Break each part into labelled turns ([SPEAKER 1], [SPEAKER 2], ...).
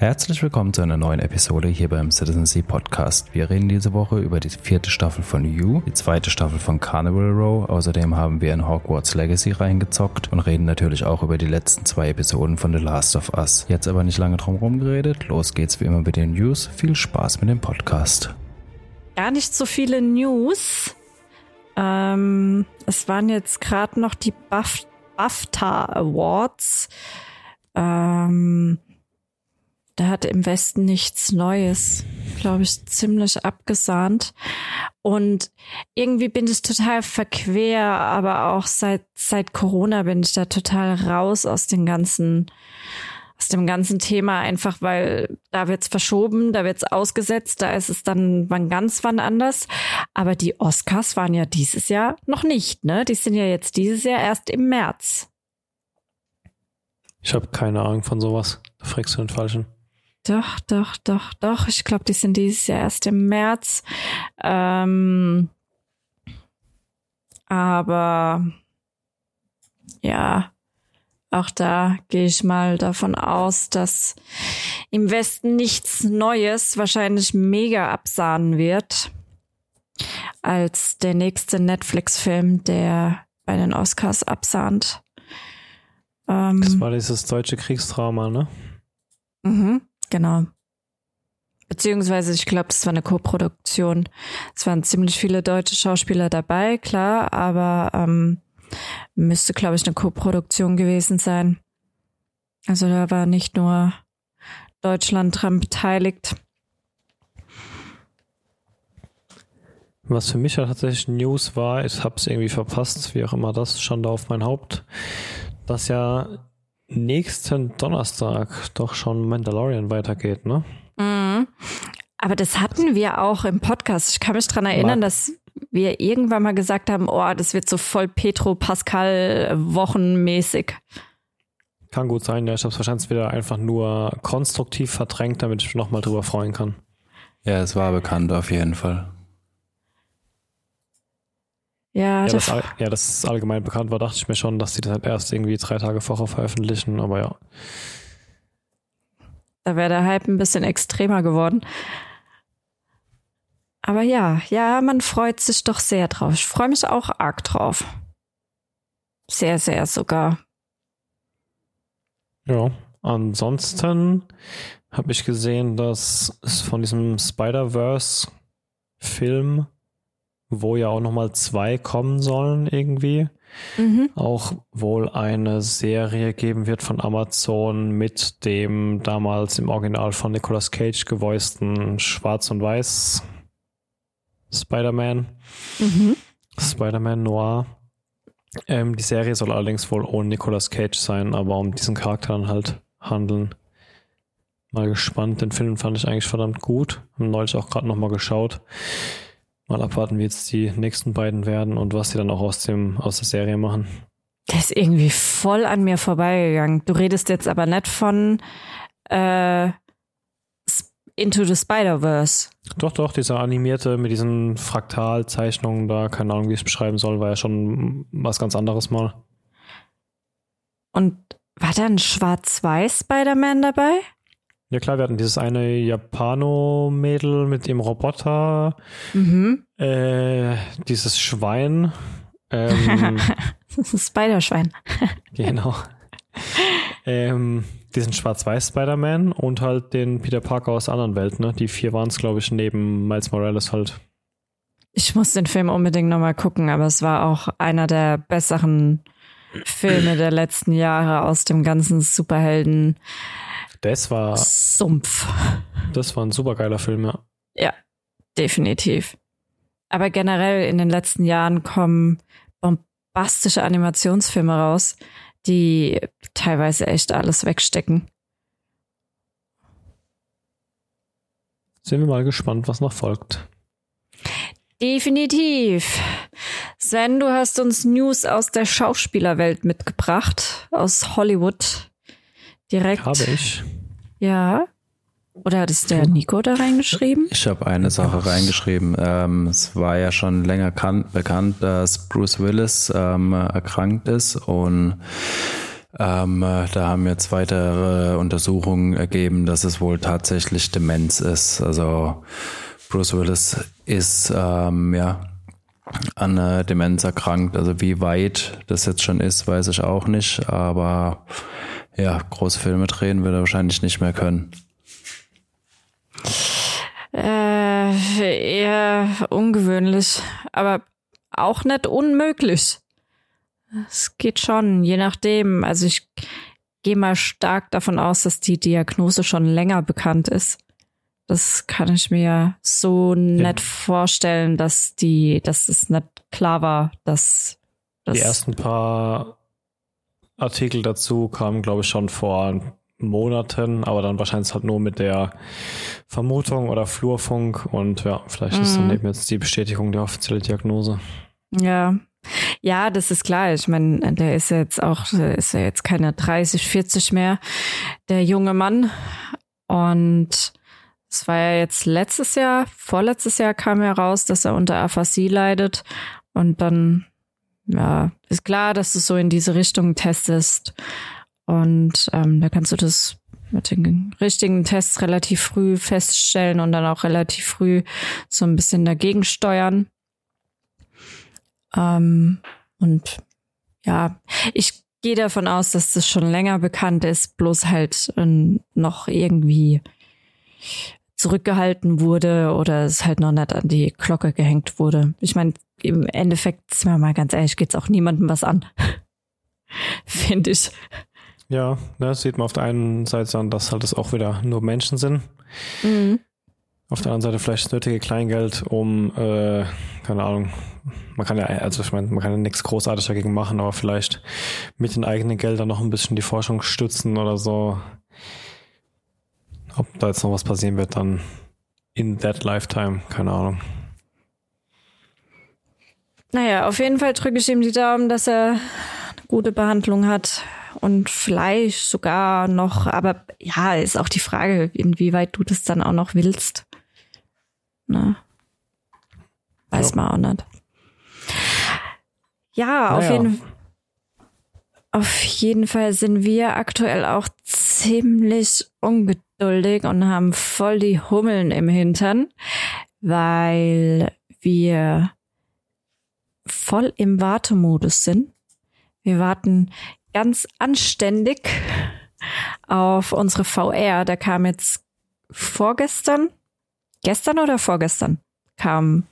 [SPEAKER 1] Herzlich willkommen zu einer neuen Episode hier beim Citizen Sea Podcast. Wir reden diese Woche über die vierte Staffel von You, die zweite Staffel von Carnival Row. Außerdem haben wir in Hogwarts Legacy reingezockt und reden natürlich auch über die letzten zwei Episoden von The Last of Us. Jetzt aber nicht lange drum rumgeredet. Los geht's wie immer mit den News. Viel Spaß mit dem Podcast.
[SPEAKER 2] Gar nicht so viele News. Ähm, es waren jetzt gerade noch die Buff BAFTA Awards. Ähm, da hat im Westen nichts Neues, glaube ich, ziemlich abgesahnt. Und irgendwie bin ich total verquer, aber auch seit, seit Corona bin ich da total raus aus den ganzen, aus dem ganzen Thema, einfach weil da wird's verschoben, da wird's ausgesetzt, da ist es dann wann ganz wann anders. Aber die Oscars waren ja dieses Jahr noch nicht, ne? Die sind ja jetzt dieses Jahr erst im März.
[SPEAKER 3] Ich habe keine Ahnung von sowas. Da fragst du den Falschen.
[SPEAKER 2] Doch, doch, doch, doch. Ich glaube, die sind dieses Jahr erst im März. Ähm, aber ja, auch da gehe ich mal davon aus, dass im Westen nichts Neues wahrscheinlich mega absahnen wird als der nächste Netflix-Film, der bei den Oscars absahnt.
[SPEAKER 3] Ähm, das war dieses deutsche Kriegstrauma, ne?
[SPEAKER 2] Mhm. Genau. Beziehungsweise, ich glaube, das war eine Co-Produktion. Es waren ziemlich viele deutsche Schauspieler dabei, klar, aber ähm, müsste, glaube ich, eine Co-Produktion gewesen sein. Also da war nicht nur Deutschland dran beteiligt.
[SPEAKER 3] Was für mich ja tatsächlich News war, ich habe es irgendwie verpasst, wie auch immer das, Schande auf mein Haupt, dass ja nächsten Donnerstag doch schon Mandalorian weitergeht, ne?
[SPEAKER 2] Mhm. Aber das hatten wir auch im Podcast. Ich kann mich dran erinnern, dass wir irgendwann mal gesagt haben, oh, das wird so voll Petro Pascal wochenmäßig.
[SPEAKER 3] Kann gut sein, ja. Ich habe es wahrscheinlich wieder einfach nur konstruktiv verdrängt, damit ich mich nochmal drüber freuen kann.
[SPEAKER 1] Ja, es war bekannt auf jeden Fall.
[SPEAKER 2] Ja,
[SPEAKER 3] ja, das, ja, das ist allgemein bekannt war, dachte ich mir schon, dass sie das halt erst irgendwie drei Tage vorher veröffentlichen, aber ja.
[SPEAKER 2] Da wäre der Hype ein bisschen extremer geworden. Aber ja, ja, man freut sich doch sehr drauf. Ich freue mich auch arg drauf. Sehr, sehr sogar.
[SPEAKER 3] Ja, ansonsten habe ich gesehen, dass es von diesem Spider-Verse-Film wo ja auch nochmal zwei kommen sollen irgendwie. Mhm. Auch wohl eine Serie geben wird von Amazon mit dem damals im Original von Nicolas Cage gevoisten Schwarz und Weiß Spider-Man. Mhm. Spider-Man Noir. Ähm, die Serie soll allerdings wohl ohne Nicolas Cage sein, aber um diesen Charakter dann halt handeln. Mal gespannt. Den Film fand ich eigentlich verdammt gut. Haben neulich auch gerade nochmal geschaut. Mal abwarten, wie jetzt die nächsten beiden werden und was sie dann auch aus dem aus der Serie machen.
[SPEAKER 2] Der ist irgendwie voll an mir vorbeigegangen. Du redest jetzt aber nicht von äh, Into the Spider-Verse.
[SPEAKER 3] Doch, doch, dieser animierte mit diesen Fraktalzeichnungen da, keine Ahnung, wie ich es beschreiben soll, war ja schon was ganz anderes mal.
[SPEAKER 2] Und war da ein schwarz-weiß Spider-Man dabei?
[SPEAKER 3] Ja klar, wir hatten dieses eine Japano-Mädel mit dem Roboter, mhm. äh, dieses Schwein. Ähm,
[SPEAKER 2] Spider-Schwein.
[SPEAKER 3] genau. Ähm, diesen schwarz-weiß Spider-Man und halt den Peter Parker aus anderen Welten. Ne? Die vier waren es, glaube ich, neben Miles Morales halt.
[SPEAKER 2] Ich muss den Film unbedingt nochmal gucken, aber es war auch einer der besseren Filme der letzten Jahre aus dem ganzen Superhelden.
[SPEAKER 3] Das war.
[SPEAKER 2] Sumpf.
[SPEAKER 3] Das war ein supergeiler Film, ja.
[SPEAKER 2] Ja, definitiv. Aber generell in den letzten Jahren kommen bombastische Animationsfilme raus, die teilweise echt alles wegstecken.
[SPEAKER 3] Sind wir mal gespannt, was noch folgt.
[SPEAKER 2] Definitiv. Sven, du hast uns News aus der Schauspielerwelt mitgebracht, aus Hollywood. Direkt.
[SPEAKER 3] Habe ich.
[SPEAKER 2] Ja. Oder hat es der Nico da reingeschrieben?
[SPEAKER 1] Ich habe eine Sache reingeschrieben. Ähm, es war ja schon länger bekannt, dass Bruce Willis ähm, erkrankt ist und Ähm, äh, da haben jetzt weitere Untersuchungen ergeben, dass es wohl tatsächlich Demenz ist. Also Bruce Willis ist ähm, ja an äh, Demenz erkrankt. Also wie weit das jetzt schon ist, weiß ich auch nicht. Aber ja, große Filme drehen wird er wahrscheinlich nicht mehr können.
[SPEAKER 2] Äh, eher ungewöhnlich, aber auch nicht unmöglich. Es geht schon, je nachdem. Also ich gehe mal stark davon aus, dass die Diagnose schon länger bekannt ist. Das kann ich mir so ja. nett vorstellen, dass die, dass es nicht klar war, dass,
[SPEAKER 3] dass die ersten paar Artikel dazu kamen, glaube ich, schon vor Monaten, aber dann wahrscheinlich halt nur mit der Vermutung oder Flurfunk und ja, vielleicht mhm. ist dann mhm. eben jetzt die Bestätigung der offiziellen Diagnose.
[SPEAKER 2] Ja. Ja, das ist klar. Ich meine, der ist jetzt auch, ist ja jetzt keine 30, 40 mehr, der junge Mann. Und es war ja jetzt letztes Jahr, vorletztes Jahr kam ja raus, dass er unter Aphasie leidet. Und dann, ja, ist klar, dass du so in diese Richtung testest. Und ähm, da kannst du das mit den richtigen Tests relativ früh feststellen und dann auch relativ früh so ein bisschen dagegen steuern. Ähm, und ja, ich gehe davon aus, dass das schon länger bekannt ist, bloß halt äh, noch irgendwie zurückgehalten wurde oder es halt noch nicht an die Glocke gehängt wurde. Ich meine, im Endeffekt, sind wir mal ganz ehrlich, geht's auch niemandem was an. Finde ich.
[SPEAKER 3] Ja, das sieht man auf der einen Seite an, dass halt es auch wieder nur Menschen sind. Mhm. Auf der anderen Seite vielleicht das nötige Kleingeld, um, äh, keine Ahnung, man kann ja, also ich meine, man kann ja nichts großartig dagegen machen, aber vielleicht mit den eigenen Geldern noch ein bisschen die Forschung stützen oder so. Ob da jetzt noch was passieren wird, dann in that lifetime, keine Ahnung.
[SPEAKER 2] Naja, auf jeden Fall drücke ich ihm die Daumen, dass er eine gute Behandlung hat und vielleicht sogar noch, aber ja, ist auch die Frage, inwieweit du das dann auch noch willst. Ne? Weiß ja. man auch nicht. Ja, auf jeden Auf jeden Fall sind wir aktuell auch ziemlich ungeduldig ungeduldig und haben voll die Hummeln im Hintern, weil wir voll im Wartemodus sind. Wir warten ganz anständig auf unsere VR. Da kam jetzt vorgestern, gestern oder vorgestern kam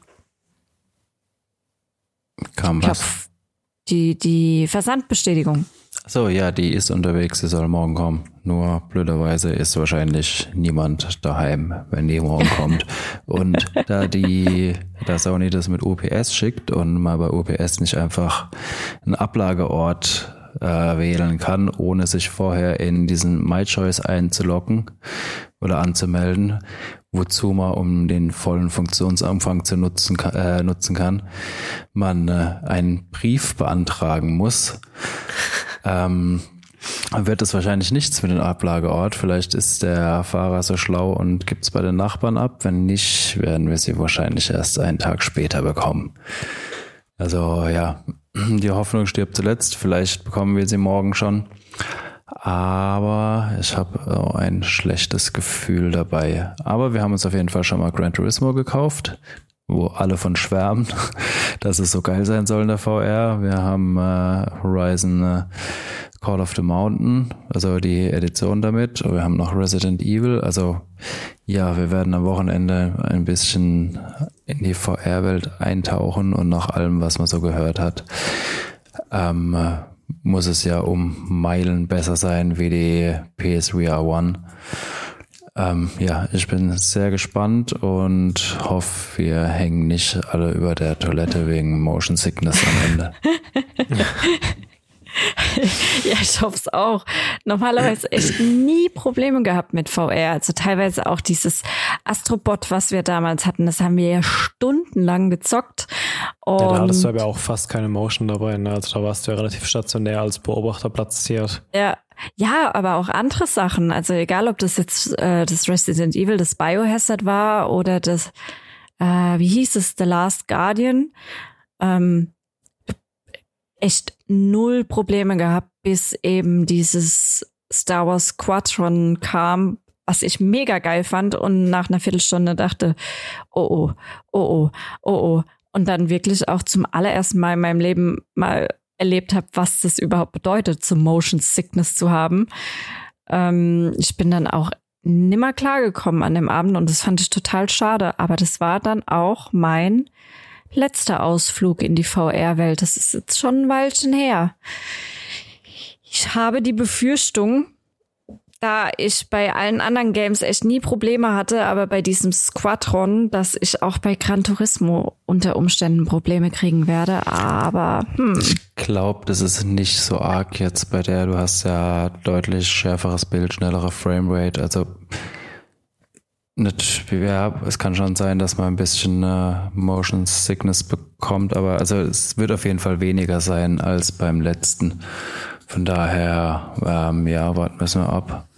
[SPEAKER 1] kam was?
[SPEAKER 2] die die Versandbestätigung.
[SPEAKER 1] So, ja, die ist unterwegs, sie soll morgen kommen. Nur blöderweise ist wahrscheinlich niemand daheim, wenn die morgen kommt. Und da die, da Sony das mit UPS schickt und mal bei UPS nicht einfach einen Ablageort äh, wählen kann, ohne sich vorher in diesen My Choice einzuloggen oder anzumelden, wozu man, um den vollen Funktionsumfang zu nutzen, äh, nutzen kann, man äh, einen Brief beantragen muss ähm, wird es wahrscheinlich nichts mit dem Ablageort. Vielleicht ist der Fahrer so schlau und gibt es bei den Nachbarn ab. Wenn nicht, werden wir sie wahrscheinlich erst einen Tag später bekommen. Also ja, die Hoffnung stirbt zuletzt. Vielleicht bekommen wir sie morgen schon. Aber ich habe ein schlechtes Gefühl dabei. Aber wir haben uns auf jeden Fall schon mal Gran Turismo gekauft wo alle von schwärmen, dass es so geil sein soll in der VR. Wir haben äh, Horizon äh, Call of the Mountain, also die Edition damit. Wir haben noch Resident Evil. Also ja, wir werden am Wochenende ein bisschen in die VR-Welt eintauchen und nach allem, was man so gehört hat, ähm, muss es ja um Meilen besser sein wie die PSVR One. Ähm, ja, ich bin sehr gespannt und hoffe, wir hängen nicht alle über der Toilette wegen Motion Sickness am Ende.
[SPEAKER 2] ja, ich hoffe es auch. Normalerweise echt nie Probleme gehabt mit VR. Also teilweise auch dieses Astrobot, was wir damals hatten, das haben wir ja stundenlang gezockt.
[SPEAKER 3] Und ja, da hattest du aber auch fast keine Motion dabei. Ne? Also da warst du ja relativ stationär als Beobachter platziert.
[SPEAKER 2] Ja, ja, aber auch andere Sachen. Also egal, ob das jetzt äh, das Resident Evil, das Biohazard war oder das, äh, wie hieß es, The Last Guardian. Ähm, echt null Probleme gehabt, bis eben dieses Star Wars Squadron kam, was ich mega geil fand und nach einer Viertelstunde dachte, oh oh, oh oh, oh oh. Und dann wirklich auch zum allerersten Mal in meinem Leben mal erlebt habe, was das überhaupt bedeutet, so Motion Sickness zu haben. Ähm, ich bin dann auch nimmer klargekommen an dem Abend und das fand ich total schade. Aber das war dann auch mein letzter Ausflug in die VR-Welt. Das ist jetzt schon ein Weilchen her. Ich habe die Befürchtung, da ich bei allen anderen Games echt nie Probleme hatte, aber bei diesem Squadron, dass ich auch bei Gran Turismo unter Umständen Probleme kriegen werde. Aber hm.
[SPEAKER 1] ich glaube, das ist nicht so arg jetzt bei der. Du hast ja deutlich schärferes Bild, schnellere Framerate. Also nicht, ja, es kann schon sein, dass man ein bisschen äh, Motion Sickness bekommt, aber also es wird auf jeden Fall weniger sein als beim letzten. Von daher, ähm, ja, warten wir es mal ab.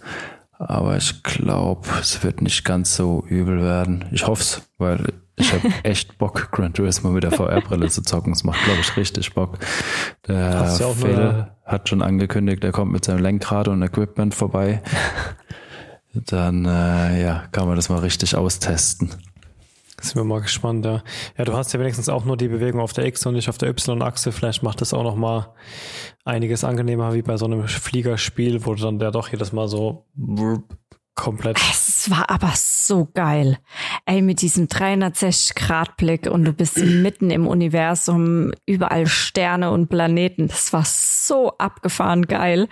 [SPEAKER 1] Aber ich glaube, es wird nicht ganz so übel werden. Ich hoffe es, weil ich habe echt Bock, Gran Turismo mit der VR-Brille zu zocken. Es macht, glaube ich, richtig Bock. Der Phil hat schon angekündigt, er kommt mit seinem Lenkrad und Equipment vorbei. Dann äh, ja, kann man das mal richtig austesten.
[SPEAKER 3] Sind wir mal gespannt, ja. Ja, du hast ja wenigstens auch nur die Bewegung auf der X und nicht auf der Y-Achse. Vielleicht macht das auch noch mal einiges angenehmer wie bei so einem Fliegerspiel, wo dann der doch jedes Mal so komplett.
[SPEAKER 2] Es war aber so geil. Ey, mit diesem 360 Grad Blick und du bist mitten im Universum, überall Sterne und Planeten. Das war so abgefahren geil.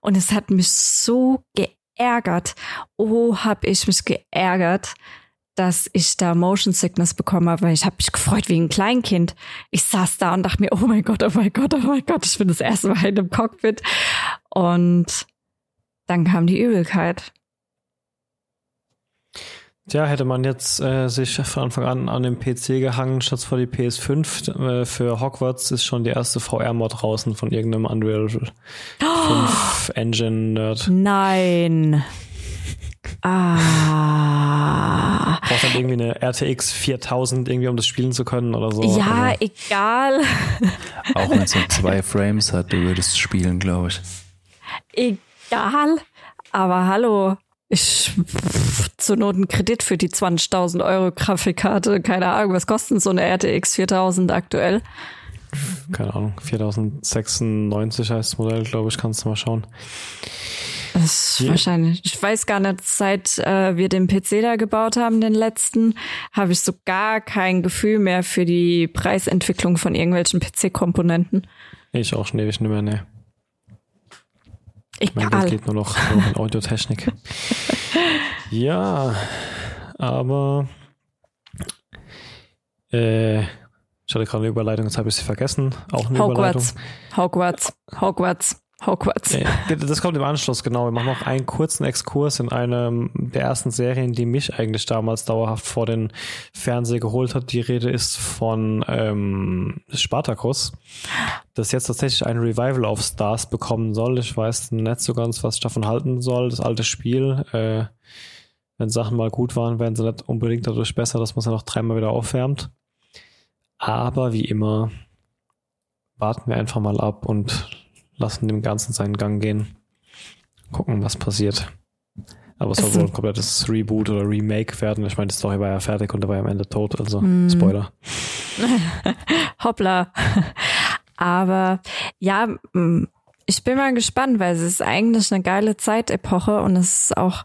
[SPEAKER 2] Und es hat mich so geärgert. Oh, hab ich mich geärgert dass ich da Motion Sickness bekommen habe, weil ich habe mich gefreut wie ein Kleinkind. Ich saß da und dachte mir, oh mein Gott, oh mein Gott, oh mein Gott, ich bin das erste Mal in einem Cockpit. Und dann kam die Übelkeit.
[SPEAKER 3] Tja, hätte man jetzt äh, sich von Anfang an an den PC gehangen, statt vor die PS5. Äh, für Hogwarts ist schon die erste VR-Mod draußen von irgendeinem Unreal 5 oh, Engine-Nerd.
[SPEAKER 2] Nein. Ah.
[SPEAKER 3] Braucht dann irgendwie eine RTX 4000 irgendwie, um das spielen zu können oder so.
[SPEAKER 2] Ja, also. egal.
[SPEAKER 1] Auch wenn es nur zwei Frames hat, du würdest spielen, glaube ich.
[SPEAKER 2] Egal. Aber hallo, ich zur Not einen Kredit für die 20.000 Euro Grafikkarte. Keine Ahnung, was kostet so eine RTX 4000 aktuell?
[SPEAKER 3] Keine Ahnung, 4096 heißt das Modell, glaube ich, kannst du mal schauen.
[SPEAKER 2] Das ist ja. wahrscheinlich. Ich weiß gar nicht, seit äh, wir den PC da gebaut haben, den letzten, habe ich so gar kein Gefühl mehr für die Preisentwicklung von irgendwelchen PC-Komponenten.
[SPEAKER 3] Ich auch schon ewig nicht mehr, ne. Egal. Mein Geld geht nur noch, nur in Audiotechnik. ja, aber äh, ich hatte gerade eine Überleitung, jetzt habe ich sie vergessen. Auch eine
[SPEAKER 2] Hogwarts.
[SPEAKER 3] Überleitung.
[SPEAKER 2] Hogwarts. Hogwarts. Hogwarts.
[SPEAKER 3] Das kommt im Anschluss, genau. Wir machen noch einen kurzen Exkurs in einem der ersten Serien, die mich eigentlich damals dauerhaft vor den Fernseher geholt hat. Die Rede ist von ähm, Spartacus, das jetzt tatsächlich ein Revival auf Stars bekommen soll. Ich weiß nicht so ganz, was ich davon halten soll. Das alte Spiel, äh, wenn Sachen mal gut waren, werden sie nicht unbedingt dadurch besser, dass man sie noch dreimal wieder aufwärmt. Aber wie immer, warten wir einfach mal ab und lassen dem Ganzen seinen Gang gehen. Gucken, was passiert. Aber es soll wohl ein komplettes Reboot oder Remake werden. Ich meine, die Story war ja fertig und er war ja am Ende tot, also mm. Spoiler.
[SPEAKER 2] Hoppla. Aber ja, mm, ich bin mal gespannt, weil es ist eigentlich eine geile Zeitepoche und es ist auch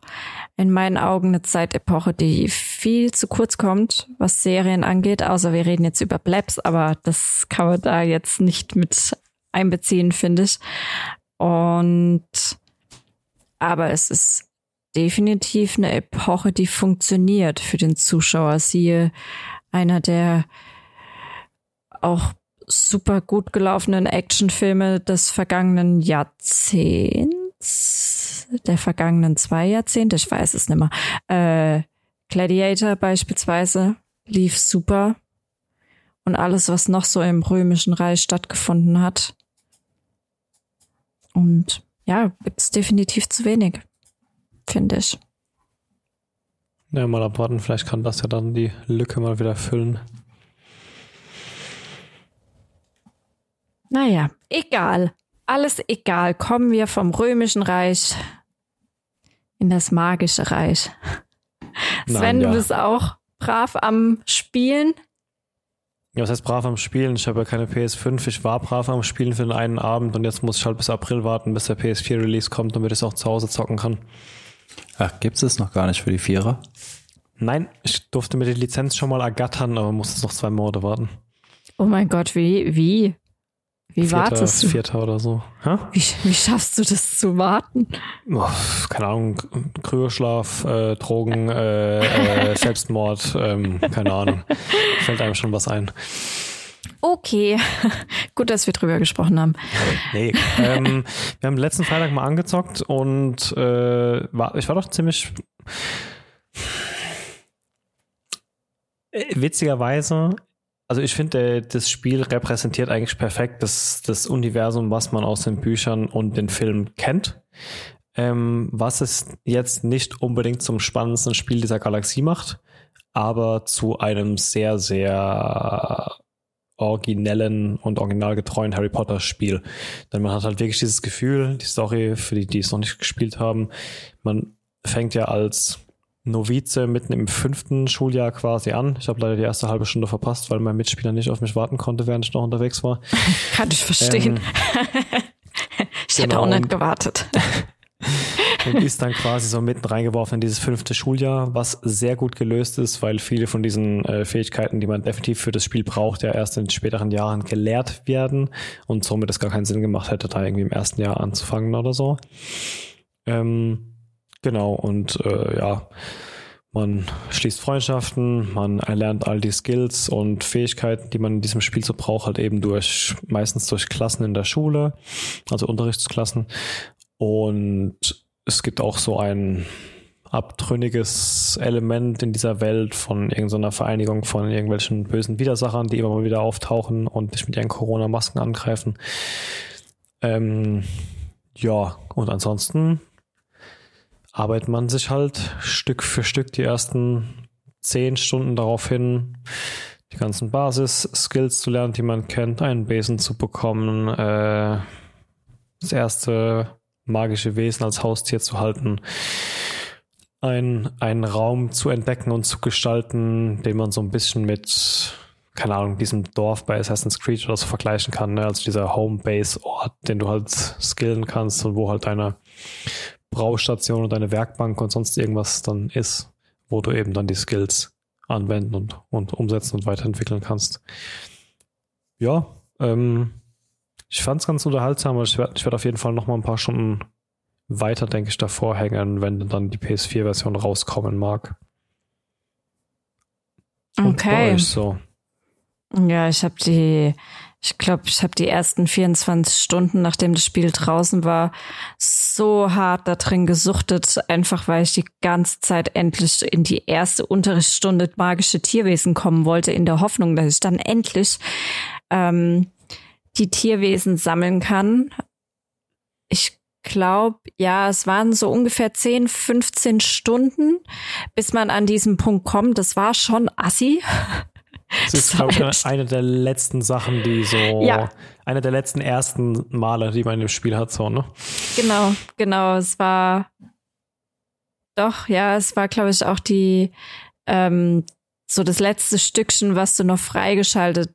[SPEAKER 2] in meinen Augen eine Zeitepoche, die viel zu kurz kommt, was Serien angeht. Außer wir reden jetzt über Blabs, aber das kann man da jetzt nicht mit einbeziehen, finde ich. Und aber es ist definitiv eine Epoche, die funktioniert für den Zuschauer. Siehe einer der auch super gut gelaufenen Actionfilme des vergangenen Jahrzehnts, der vergangenen zwei Jahrzehnte, ich weiß es nicht mehr. Äh, Gladiator beispielsweise lief super und alles, was noch so im Römischen Reich stattgefunden hat, und ja, gibt es definitiv zu wenig, finde ich.
[SPEAKER 3] Ja, mal abwarten, vielleicht kann das ja dann die Lücke mal wieder füllen.
[SPEAKER 2] Naja, egal. alles egal. Kommen wir vom römischen Reich in das magische Reich. Sven, Nein, ja. du bist auch brav am Spielen.
[SPEAKER 3] Ja, was heißt brav am Spielen? Ich habe ja keine PS5. Ich war brav am Spielen für den einen Abend und jetzt muss ich halt bis April warten, bis der PS4-Release kommt, damit ich es auch zu Hause zocken kann.
[SPEAKER 1] Ach, gibt es noch gar nicht für die Vierer?
[SPEAKER 3] Nein, ich durfte mir die Lizenz schon mal ergattern, aber muss jetzt noch zwei Monate warten.
[SPEAKER 2] Oh mein Gott, wie? Wie? Wie Vierter, wartest du?
[SPEAKER 3] Vierter oder so.
[SPEAKER 2] Wie, wie schaffst du das zu warten?
[SPEAKER 3] Oh, keine Ahnung, Kryoschlaf, äh, Drogen, äh, äh, Selbstmord, ähm, keine Ahnung. Fällt einem schon was ein.
[SPEAKER 2] Okay, gut, dass wir drüber gesprochen haben.
[SPEAKER 3] Nee, ähm, wir haben letzten Freitag mal angezockt und äh, war, ich war doch ziemlich äh, witzigerweise also ich finde, das Spiel repräsentiert eigentlich perfekt das, das Universum, was man aus den Büchern und den Filmen kennt. Ähm, was es jetzt nicht unbedingt zum spannendsten Spiel dieser Galaxie macht, aber zu einem sehr, sehr originellen und originalgetreuen Harry Potter Spiel. Denn man hat halt wirklich dieses Gefühl, die Story, für die, die es noch nicht gespielt haben, man fängt ja als Novize mitten im fünften Schuljahr quasi an. Ich habe leider die erste halbe Stunde verpasst, weil mein Mitspieler nicht auf mich warten konnte, während ich noch unterwegs war.
[SPEAKER 2] Kann ich verstehen. Ähm, ich hätte genau, auch nicht gewartet.
[SPEAKER 3] und ist dann quasi so mitten reingeworfen in dieses fünfte Schuljahr, was sehr gut gelöst ist, weil viele von diesen äh, Fähigkeiten, die man definitiv für das Spiel braucht, ja erst in späteren Jahren gelehrt werden und somit es gar keinen Sinn gemacht hätte, da irgendwie im ersten Jahr anzufangen oder so. Ähm, Genau, und äh, ja, man schließt Freundschaften, man erlernt all die Skills und Fähigkeiten, die man in diesem Spiel so braucht, halt eben durch, meistens durch Klassen in der Schule, also Unterrichtsklassen. Und es gibt auch so ein abtrünniges Element in dieser Welt von irgendeiner Vereinigung von irgendwelchen bösen Widersachern, die immer mal wieder auftauchen und dich mit ihren Corona-Masken angreifen. Ähm, ja, und ansonsten arbeitet man sich halt Stück für Stück die ersten zehn Stunden darauf hin, die ganzen Basis-Skills zu lernen, die man kennt, einen Besen zu bekommen, äh, das erste magische Wesen als Haustier zu halten, ein, einen Raum zu entdecken und zu gestalten, den man so ein bisschen mit, keine Ahnung, diesem Dorf bei Assassin's Creed oder so vergleichen kann, ne? also dieser Home-Base-Ort, den du halt skillen kannst und wo halt deine Braustation oder deine Werkbank und sonst irgendwas dann ist, wo du eben dann die Skills anwenden und, und umsetzen und weiterentwickeln kannst. Ja, ähm, ich fand es ganz unterhaltsam, aber ich werde werd auf jeden Fall noch mal ein paar Stunden weiter, denke ich, davor hängen, wenn dann die PS4-Version rauskommen mag.
[SPEAKER 2] Und okay. so. Ja, ich habe die ich glaube, ich habe die ersten 24 Stunden, nachdem das Spiel draußen war, so hart da drin gesuchtet, einfach weil ich die ganze Zeit endlich in die erste Unterrichtsstunde magische Tierwesen kommen wollte, in der Hoffnung, dass ich dann endlich ähm, die Tierwesen sammeln kann. Ich glaube, ja, es waren so ungefähr 10, 15 Stunden, bis man an diesen Punkt kommt. Das war schon assi.
[SPEAKER 3] Das ist, glaube ich, eine der letzten Sachen, die so, ja. eine der letzten ersten Male, die man in dem Spiel hat, so, ne?
[SPEAKER 2] Genau, genau. Es war, doch, ja, es war, glaube ich, auch die, ähm, so das letzte Stückchen, was du noch freigeschaltet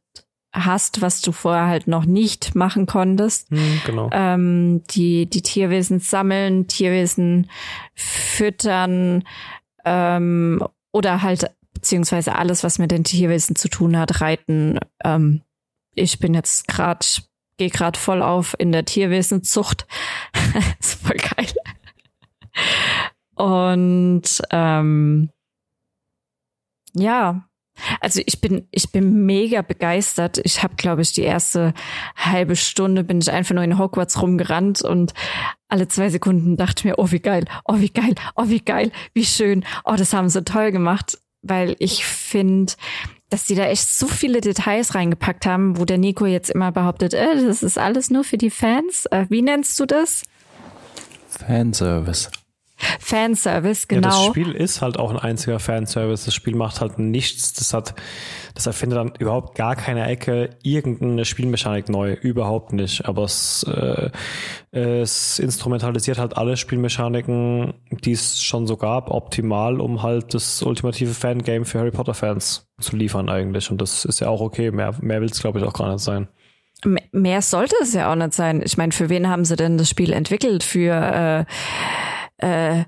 [SPEAKER 2] hast, was du vorher halt noch nicht machen konntest.
[SPEAKER 3] Hm, genau.
[SPEAKER 2] Ähm, die, die Tierwesen sammeln, Tierwesen füttern, ähm, oder halt beziehungsweise alles, was mit den Tierwesen zu tun hat, reiten. Ähm, ich bin jetzt gerade, gehe gerade voll auf in der Tierwesenzucht. ist voll geil. Und ähm, ja, also ich bin ich bin mega begeistert. Ich habe glaube ich die erste halbe Stunde bin ich einfach nur in Hogwarts rumgerannt und alle zwei Sekunden dachte mir, oh wie geil, oh wie geil, oh wie geil, wie schön, oh das haben sie toll gemacht weil ich finde, dass die da echt so viele Details reingepackt haben, wo der Nico jetzt immer behauptet, äh, das ist alles nur für die Fans. Äh, wie nennst du das?
[SPEAKER 1] Fanservice.
[SPEAKER 2] Fanservice, genau. Ja,
[SPEAKER 3] das Spiel ist halt auch ein einziger Fanservice. Das Spiel macht halt nichts. Das hat, das erfindet dann überhaupt gar keine Ecke irgendeine Spielmechanik neu. Überhaupt nicht. Aber es, äh, es instrumentalisiert halt alle Spielmechaniken, die es schon so gab, optimal, um halt das ultimative Fangame für Harry Potter Fans zu liefern eigentlich. Und das ist ja auch okay. Mehr, mehr will es, glaube ich, auch gar nicht sein.
[SPEAKER 2] Mehr sollte es ja auch nicht sein. Ich meine, für wen haben sie denn das Spiel entwickelt? Für äh, äh,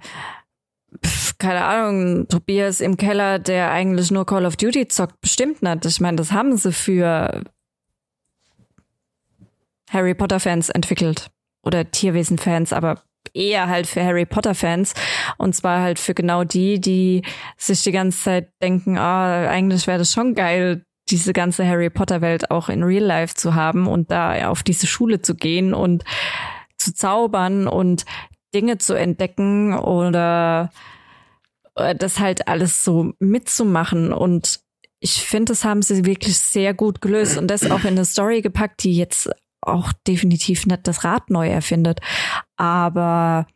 [SPEAKER 2] pf, keine Ahnung, Tobias im Keller, der eigentlich nur Call of Duty zockt, bestimmt nicht. Ich meine, das haben sie für Harry Potter Fans entwickelt oder Tierwesen Fans, aber eher halt für Harry Potter Fans und zwar halt für genau die, die sich die ganze Zeit denken, ah, eigentlich wäre das schon geil, diese ganze Harry Potter Welt auch in Real Life zu haben und da auf diese Schule zu gehen und zu zaubern und Dinge zu entdecken oder äh, das halt alles so mitzumachen. Und ich finde, das haben sie wirklich sehr gut gelöst. Und das auch in eine Story gepackt, die jetzt auch definitiv nicht das Rad neu erfindet, aber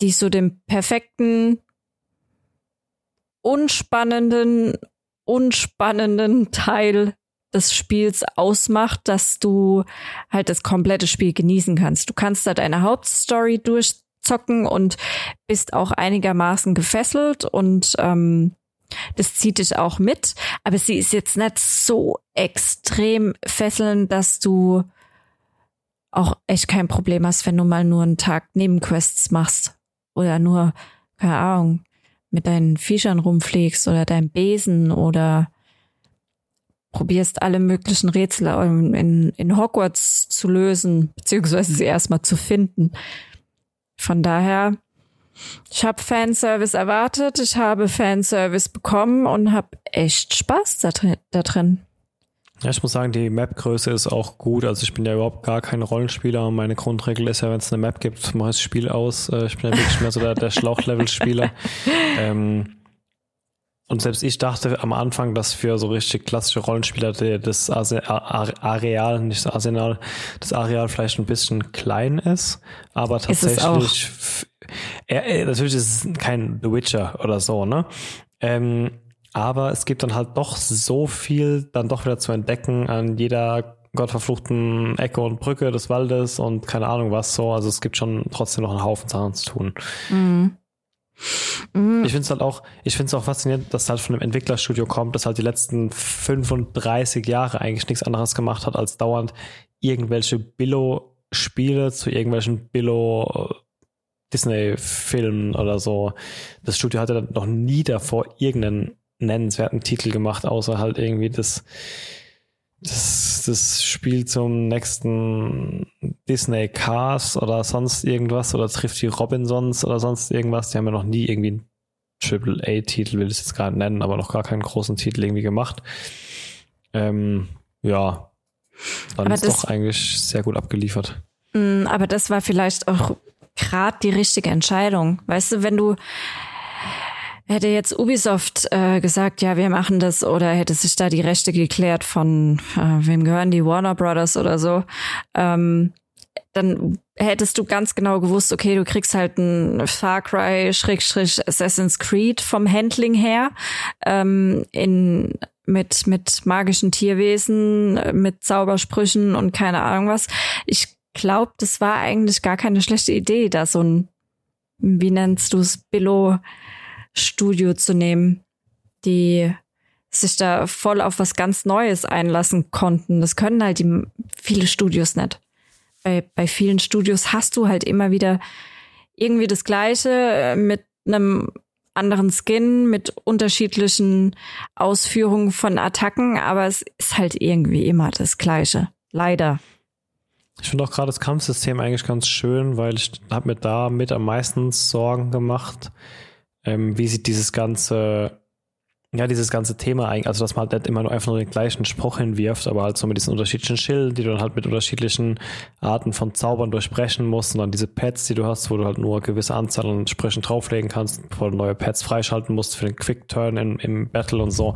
[SPEAKER 2] die so den perfekten, unspannenden unspannenden Teil des Spiels ausmacht, dass du halt das komplette Spiel genießen kannst. Du kannst da deine Hauptstory durchzocken und bist auch einigermaßen gefesselt und ähm, das zieht dich auch mit, aber sie ist jetzt nicht so extrem fesselnd, dass du auch echt kein Problem hast, wenn du mal nur einen Tag Nebenquests machst oder nur, keine Ahnung, mit deinen Viechern rumfliegst oder deinem Besen oder probierst alle möglichen Rätsel in, in Hogwarts zu lösen, beziehungsweise sie erstmal zu finden. Von daher, ich habe Fanservice erwartet, ich habe Fanservice bekommen und habe echt Spaß da drin. Da drin.
[SPEAKER 3] Ja, ich muss sagen, die Map-Größe ist auch gut. Also ich bin ja überhaupt gar kein Rollenspieler und meine Grundregel ist ja, wenn es eine Map gibt, mache ich das Spiel aus. Äh, ich bin ja wirklich mehr so der, der Schlauchlevel-Spieler. ähm, und selbst ich dachte am Anfang, dass für so richtig klassische Rollenspieler das Areal, nicht das Arsenal, das Areal vielleicht ein bisschen klein ist. Aber tatsächlich, ist natürlich ist es kein The Witcher oder so, ne? Ähm, aber es gibt dann halt doch so viel dann doch wieder zu entdecken an jeder gottverfluchten Ecke und Brücke des Waldes und keine Ahnung was so. Also es gibt schon trotzdem noch einen Haufen Sachen zu tun. Mhm. Mhm. Ich finde es halt auch, ich finde es auch faszinierend, dass halt von einem Entwicklerstudio kommt, das halt die letzten 35 Jahre eigentlich nichts anderes gemacht hat, als dauernd irgendwelche Billo-Spiele zu irgendwelchen Billo- Disney-Filmen oder so. Das Studio hatte noch nie davor irgendeinen nennenswerten Titel gemacht, außer halt irgendwie das, das, das Spiel zum nächsten Disney Cars oder sonst irgendwas oder trifft die Robinsons oder sonst irgendwas. Die haben ja noch nie irgendwie einen Triple A-Titel, will ich es jetzt gerade nennen, aber noch gar keinen großen Titel irgendwie gemacht. Ähm, ja, dann aber ist das, doch eigentlich sehr gut abgeliefert.
[SPEAKER 2] Mm, aber das war vielleicht auch gerade die richtige Entscheidung. Weißt du, wenn du Hätte jetzt Ubisoft äh, gesagt, ja, wir machen das, oder hätte sich da die Rechte geklärt von, äh, wem gehören die Warner Brothers oder so, ähm, dann hättest du ganz genau gewusst, okay, du kriegst halt ein Far Cry Schrägstrich Assassin's Creed vom Handling her ähm, in mit mit magischen Tierwesen, mit Zaubersprüchen und keine Ahnung was. Ich glaube, das war eigentlich gar keine schlechte Idee, da so ein wie nennst du es Billo Studio zu nehmen, die sich da voll auf was ganz Neues einlassen konnten. Das können halt die viele Studios nicht. Bei, bei vielen Studios hast du halt immer wieder irgendwie das Gleiche äh, mit einem anderen Skin, mit unterschiedlichen Ausführungen von Attacken, aber es ist halt irgendwie immer das Gleiche. Leider.
[SPEAKER 3] Ich finde auch gerade das Kampfsystem eigentlich ganz schön, weil ich habe mir da mit am meisten Sorgen gemacht, ähm, wie sieht dieses ganze, ja, dieses ganze Thema eigentlich, also dass man halt nicht immer nur einfach nur den gleichen Spruch hinwirft, aber halt so mit diesen unterschiedlichen Schilden, die du dann halt mit unterschiedlichen Arten von Zaubern durchbrechen musst und dann diese Pads, die du hast, wo du halt nur eine gewisse Anzahl an Sprüchen drauflegen kannst, bevor du neue Pads freischalten musst für den Quick Turn im, im Battle und so.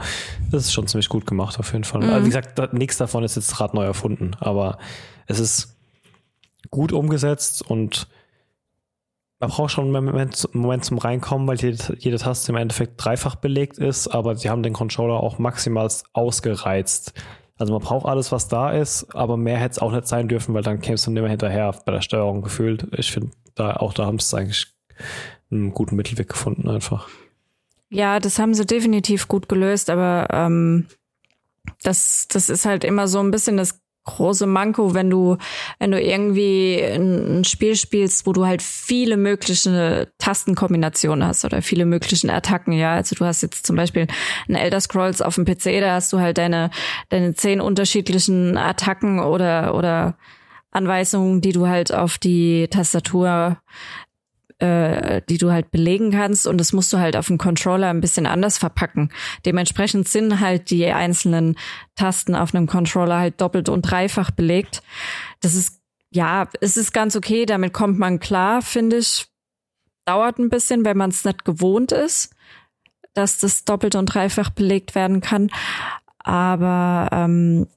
[SPEAKER 3] Das ist schon ziemlich gut gemacht auf jeden Fall. Mhm. Also wie gesagt, nichts davon ist jetzt gerade neu erfunden, aber es ist gut umgesetzt und man braucht schon einen Moment, Moment zum Reinkommen, weil jede, jede, Taste im Endeffekt dreifach belegt ist, aber sie haben den Controller auch maximal ausgereizt. Also man braucht alles, was da ist, aber mehr hätte es auch nicht sein dürfen, weil dann kämst du nicht mehr hinterher bei der Steuerung gefühlt. Ich finde, da auch da haben sie eigentlich einen guten Mittelweg gefunden einfach.
[SPEAKER 2] Ja, das haben sie definitiv gut gelöst, aber ähm, das, das ist halt immer so ein bisschen das große Manko, wenn du, wenn du irgendwie ein, Spiel spielst, wo du halt viele mögliche Tastenkombinationen hast oder viele möglichen Attacken, ja. Also du hast jetzt zum Beispiel ein Elder Scrolls auf dem PC, da hast du halt deine, deine zehn unterschiedlichen Attacken oder, oder Anweisungen, die du halt auf die Tastatur äh, die du halt belegen kannst und das musst du halt auf dem Controller ein bisschen anders verpacken. Dementsprechend sind halt die einzelnen Tasten auf einem Controller halt doppelt und dreifach belegt. Das ist ja, es ist ganz okay, damit kommt man klar, finde ich. Dauert ein bisschen, wenn man es nicht gewohnt ist, dass das doppelt und dreifach belegt werden kann. Aber ähm,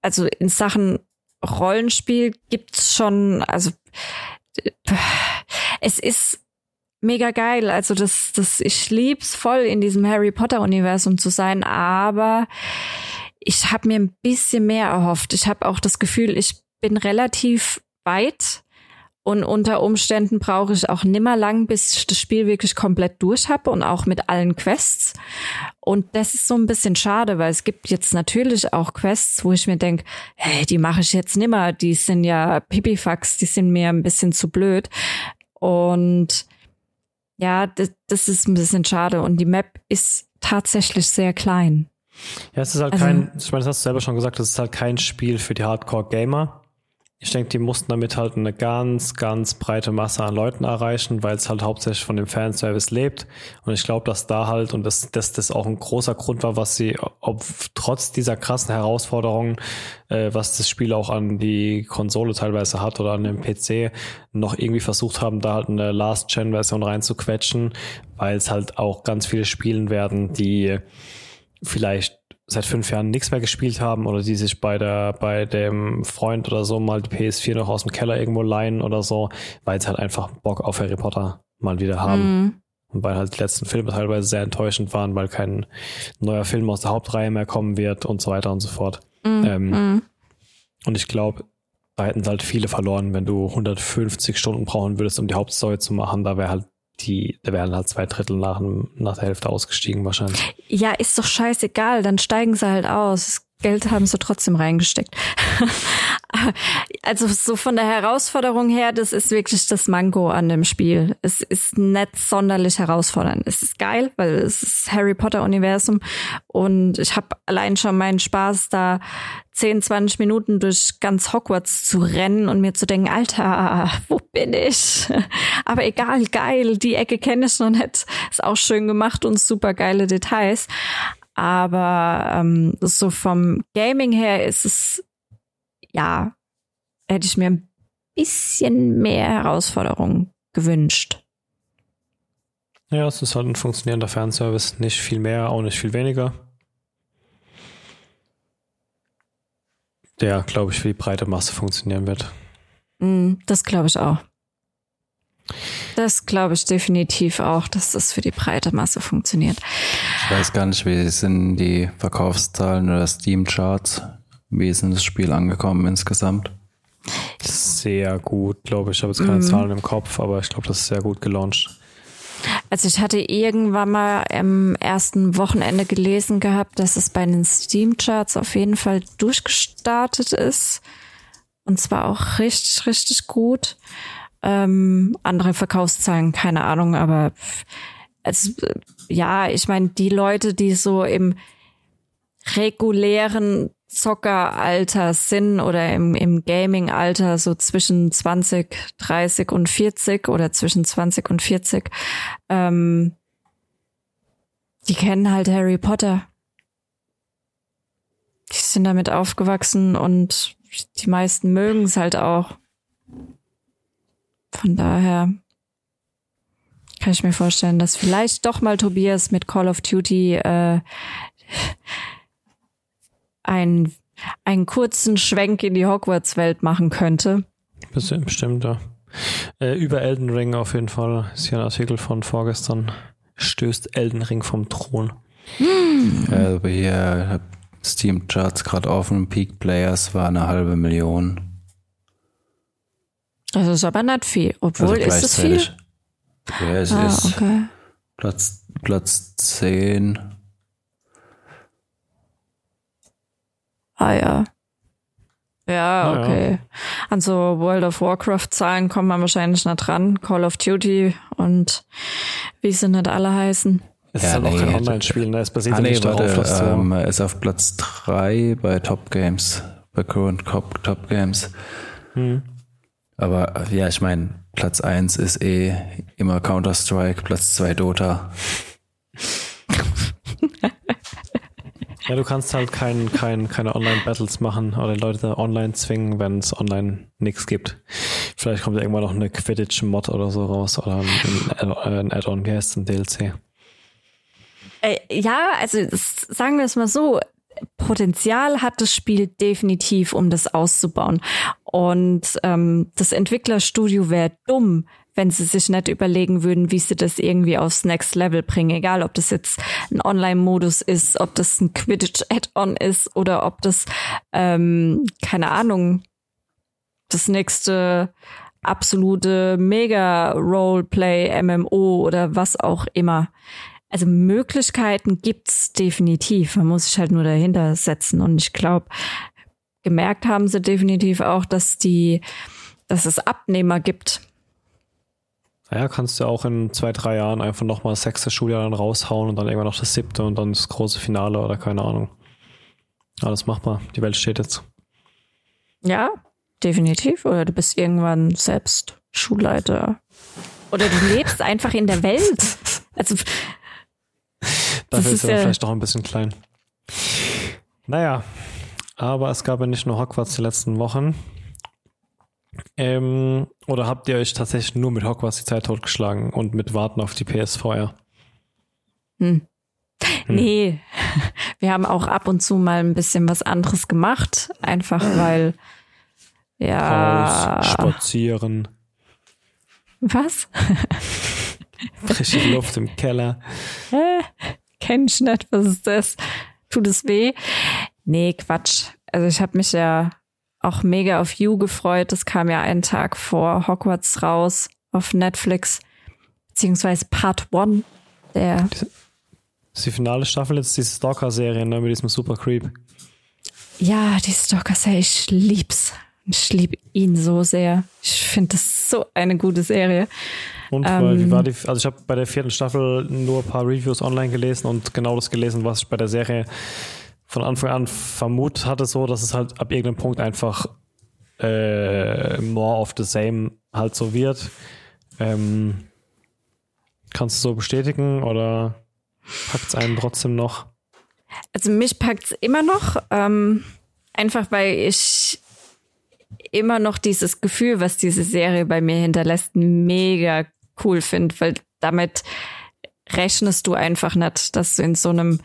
[SPEAKER 2] also in Sachen Rollenspiel gibt's schon, also es ist mega geil. Also das, das, ich lieb's voll in diesem Harry Potter Universum zu sein, aber ich habe mir ein bisschen mehr erhofft. Ich habe auch das Gefühl, ich bin relativ weit und unter Umständen brauche ich auch nimmer lang, bis ich das Spiel wirklich komplett durch habe und auch mit allen Quests. Und das ist so ein bisschen schade, weil es gibt jetzt natürlich auch Quests, wo ich mir denke, hey, die mache ich jetzt nimmer. Die sind ja Pipifax, die sind mir ein bisschen zu blöd. Und ja, das, das ist ein bisschen schade. Und die Map ist tatsächlich sehr klein.
[SPEAKER 3] Ja, es ist halt also, kein, ich meine, das hast du selber schon gesagt, es ist halt kein Spiel für die Hardcore-Gamer ich denke, die mussten damit halt eine ganz, ganz breite Masse an Leuten erreichen, weil es halt hauptsächlich von dem Fanservice lebt. Und ich glaube, dass da halt, und das, dass das auch ein großer Grund war, was sie, ob trotz dieser krassen Herausforderungen, äh, was das Spiel auch an die Konsole teilweise hat oder an dem PC, noch irgendwie versucht haben, da halt eine Last-Gen-Version reinzuquetschen, weil es halt auch ganz viele Spielen werden, die vielleicht seit fünf Jahren nichts mehr gespielt haben oder die sich bei der bei dem Freund oder so mal die PS4 noch aus dem Keller irgendwo leihen oder so, weil sie halt einfach Bock auf Harry Potter mal wieder haben. Mhm. Und weil halt die letzten Filme teilweise sehr enttäuschend waren, weil kein neuer Film aus der Hauptreihe mehr kommen wird und so weiter und so fort. Mhm. Ähm, mhm. Und ich glaube, da hätten halt viele verloren, wenn du 150 Stunden brauchen würdest, um die Hauptstory zu machen. Da wäre halt die, da wären halt zwei Drittel nach, nach der Hälfte ausgestiegen wahrscheinlich.
[SPEAKER 2] Ja, ist doch scheißegal, dann steigen sie halt aus. Geld haben sie trotzdem reingesteckt. also so von der Herausforderung her, das ist wirklich das Mango an dem Spiel. Es ist nicht sonderlich herausfordernd. Es ist geil, weil es ist Harry Potter Universum und ich habe allein schon meinen Spaß da 10, 20 Minuten durch ganz Hogwarts zu rennen und mir zu denken, Alter, wo bin ich? Aber egal, geil, die Ecke kenne ich noch nicht. Ist auch schön gemacht und super geile Details. Aber ähm, so vom Gaming her ist es, ja, hätte ich mir ein bisschen mehr Herausforderungen gewünscht.
[SPEAKER 3] Ja, es ist halt ein funktionierender Fernservice. Nicht viel mehr, auch nicht viel weniger. Der, glaube ich, für die breite Masse funktionieren wird.
[SPEAKER 2] Mm, das glaube ich auch. Das glaube ich definitiv auch, dass das für die breite Masse funktioniert.
[SPEAKER 1] Ich weiß gar nicht, wie sind die Verkaufszahlen oder Steam-Charts? Wie ist denn das Spiel angekommen insgesamt?
[SPEAKER 3] Sehr gut, glaube ich. Ich habe jetzt keine mhm. Zahlen im Kopf, aber ich glaube, das ist sehr gut gelauncht.
[SPEAKER 2] Also ich hatte irgendwann mal im ersten Wochenende gelesen gehabt, dass es bei den Steam-Charts auf jeden Fall durchgestartet ist. Und zwar auch richtig, richtig gut. Ähm, andere Verkaufszahlen, keine Ahnung, aber also, ja, ich meine, die Leute, die so im regulären Zockeralter sind oder im, im Gaming-Alter so zwischen 20, 30 und 40 oder zwischen 20 und 40, ähm, die kennen halt Harry Potter. Die sind damit aufgewachsen und die meisten mögen es halt auch. Von daher kann ich mir vorstellen, dass vielleicht doch mal Tobias mit Call of Duty äh, einen, einen kurzen Schwenk in die Hogwarts-Welt machen könnte.
[SPEAKER 3] Bestimmt, ja. Äh, über Elden Ring auf jeden Fall. Ist hier ein Artikel von vorgestern. Stößt Elden Ring vom Thron.
[SPEAKER 1] Hm. Also hier Steam Charts gerade offen. Peak Players war eine halbe Million.
[SPEAKER 2] Das ist aber nicht viel. Obwohl, also ist es viel?
[SPEAKER 1] Ja, es ah, ist okay. Platz, Platz 10.
[SPEAKER 2] Ah ja. Ja, okay. Ja. An so World of Warcraft-Zahlen kommt man wahrscheinlich nicht dran. Call of Duty und wie sie nicht alle heißen.
[SPEAKER 3] Es ja, ist halt nee, auch kein Online-Spiel, ne? Es basiert ah, nee, nicht
[SPEAKER 1] warte, darauf, dass ähm, ist auf Platz 3 bei Top Games, bei Current Top Games. Hm. Aber ja, ich meine, Platz 1 ist eh immer Counter-Strike, Platz 2 Dota.
[SPEAKER 3] Ja, du kannst halt kein, kein, keine Online-Battles machen oder Leute online zwingen, wenn es online nichts gibt. Vielleicht kommt ja irgendwann noch eine Quidditch-Mod oder so raus oder ein, ein Add-on, wie heißt ein DLC?
[SPEAKER 2] Äh, ja, also sagen wir es mal so, Potenzial hat das Spiel definitiv, um das auszubauen. Und ähm, das Entwicklerstudio wäre dumm, wenn sie sich nicht überlegen würden, wie sie das irgendwie aufs Next Level bringen. Egal, ob das jetzt ein Online-Modus ist, ob das ein Quidditch-Add-on ist oder ob das, ähm, keine Ahnung, das nächste absolute Mega-Roleplay, MMO oder was auch immer. Also Möglichkeiten gibt's definitiv. Man muss sich halt nur dahinter setzen. Und ich glaube, gemerkt haben sie definitiv auch, dass die, dass es Abnehmer gibt
[SPEAKER 3] naja, kannst du auch in zwei, drei Jahren einfach nochmal das sechste Schuljahr dann raushauen und dann irgendwann noch das siebte und dann das große Finale oder keine Ahnung. Alles machbar. Die Welt steht jetzt.
[SPEAKER 2] Ja, definitiv. Oder du bist irgendwann selbst Schulleiter. Oder du lebst einfach in der Welt. Also.
[SPEAKER 3] Dafür ist er ja vielleicht doch ein bisschen klein. Naja, aber es gab ja nicht nur Hogwarts die letzten Wochen. Ähm, oder habt ihr euch tatsächlich nur mit Hogwarts die Zeit totgeschlagen und mit Warten auf die PSVR?
[SPEAKER 2] Hm. Hm. Nee, wir haben auch ab und zu mal ein bisschen was anderes gemacht, einfach weil ja.
[SPEAKER 3] Raus, spazieren.
[SPEAKER 2] Was?
[SPEAKER 3] Frische Luft im Keller.
[SPEAKER 2] Hä? Kenn ich nicht, was ist das? Tut es weh? Nee, Quatsch. Also ich habe mich ja auch mega auf You gefreut. Das kam ja einen Tag vor Hogwarts raus auf Netflix, beziehungsweise Part One. Der
[SPEAKER 3] das ist die finale Staffel jetzt, diese Stalker-Serie ne, mit diesem Super Creep.
[SPEAKER 2] Ja, die Stalker-Serie, ich lieb's. Ich liebe ihn so sehr. Ich finde das so eine gute Serie.
[SPEAKER 3] Und ähm, wie war die? Also ich habe bei der vierten Staffel nur ein paar Reviews online gelesen und genau das gelesen, was ich bei der Serie von Anfang an vermutet hatte, so, dass es halt ab irgendeinem Punkt einfach äh, more of the same halt so wird. Ähm, kannst du so bestätigen oder packt es einen trotzdem noch?
[SPEAKER 2] Also mich packt es immer noch, ähm, einfach weil ich immer noch dieses Gefühl, was diese Serie bei mir hinterlässt, mega cool finde, weil damit rechnest du einfach nicht, dass du in so einem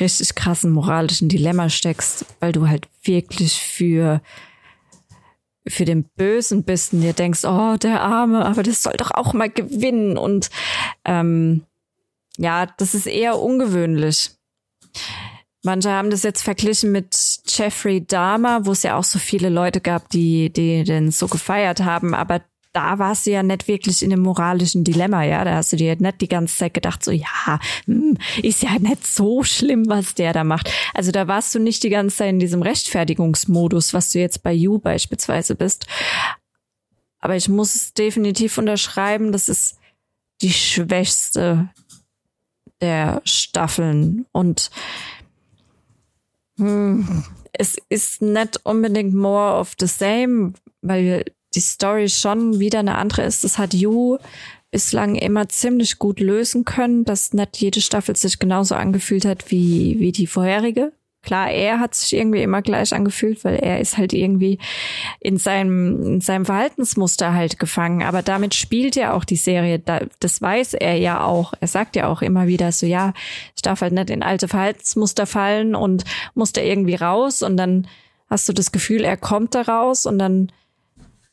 [SPEAKER 2] richtig krassen moralischen Dilemma steckst, weil du halt wirklich für für den Bösen bist und dir denkst, oh, der Arme, aber das soll doch auch mal gewinnen. Und ähm, ja, das ist eher ungewöhnlich. Manche haben das jetzt verglichen mit Jeffrey Dahmer, wo es ja auch so viele Leute gab, die, die den so gefeiert haben. Aber da warst du ja nicht wirklich in einem moralischen Dilemma, ja. Da hast du dir nicht die ganze Zeit gedacht, so, ja, hm, ist ja nicht so schlimm, was der da macht. Also da warst du nicht die ganze Zeit in diesem Rechtfertigungsmodus, was du jetzt bei You beispielsweise bist. Aber ich muss es definitiv unterschreiben, das ist die schwächste der Staffeln und hm, es ist nicht unbedingt more of the same, weil die Story schon wieder eine andere ist. Das hat Yu bislang immer ziemlich gut lösen können, dass nicht jede Staffel sich genauso angefühlt hat wie, wie die vorherige. Klar, er hat sich irgendwie immer gleich angefühlt, weil er ist halt irgendwie in seinem, in seinem Verhaltensmuster halt gefangen. Aber damit spielt ja auch die Serie. Das weiß er ja auch. Er sagt ja auch immer wieder so, ja, ich darf halt nicht in alte Verhaltensmuster fallen und muss da irgendwie raus. Und dann hast du das Gefühl, er kommt da raus und dann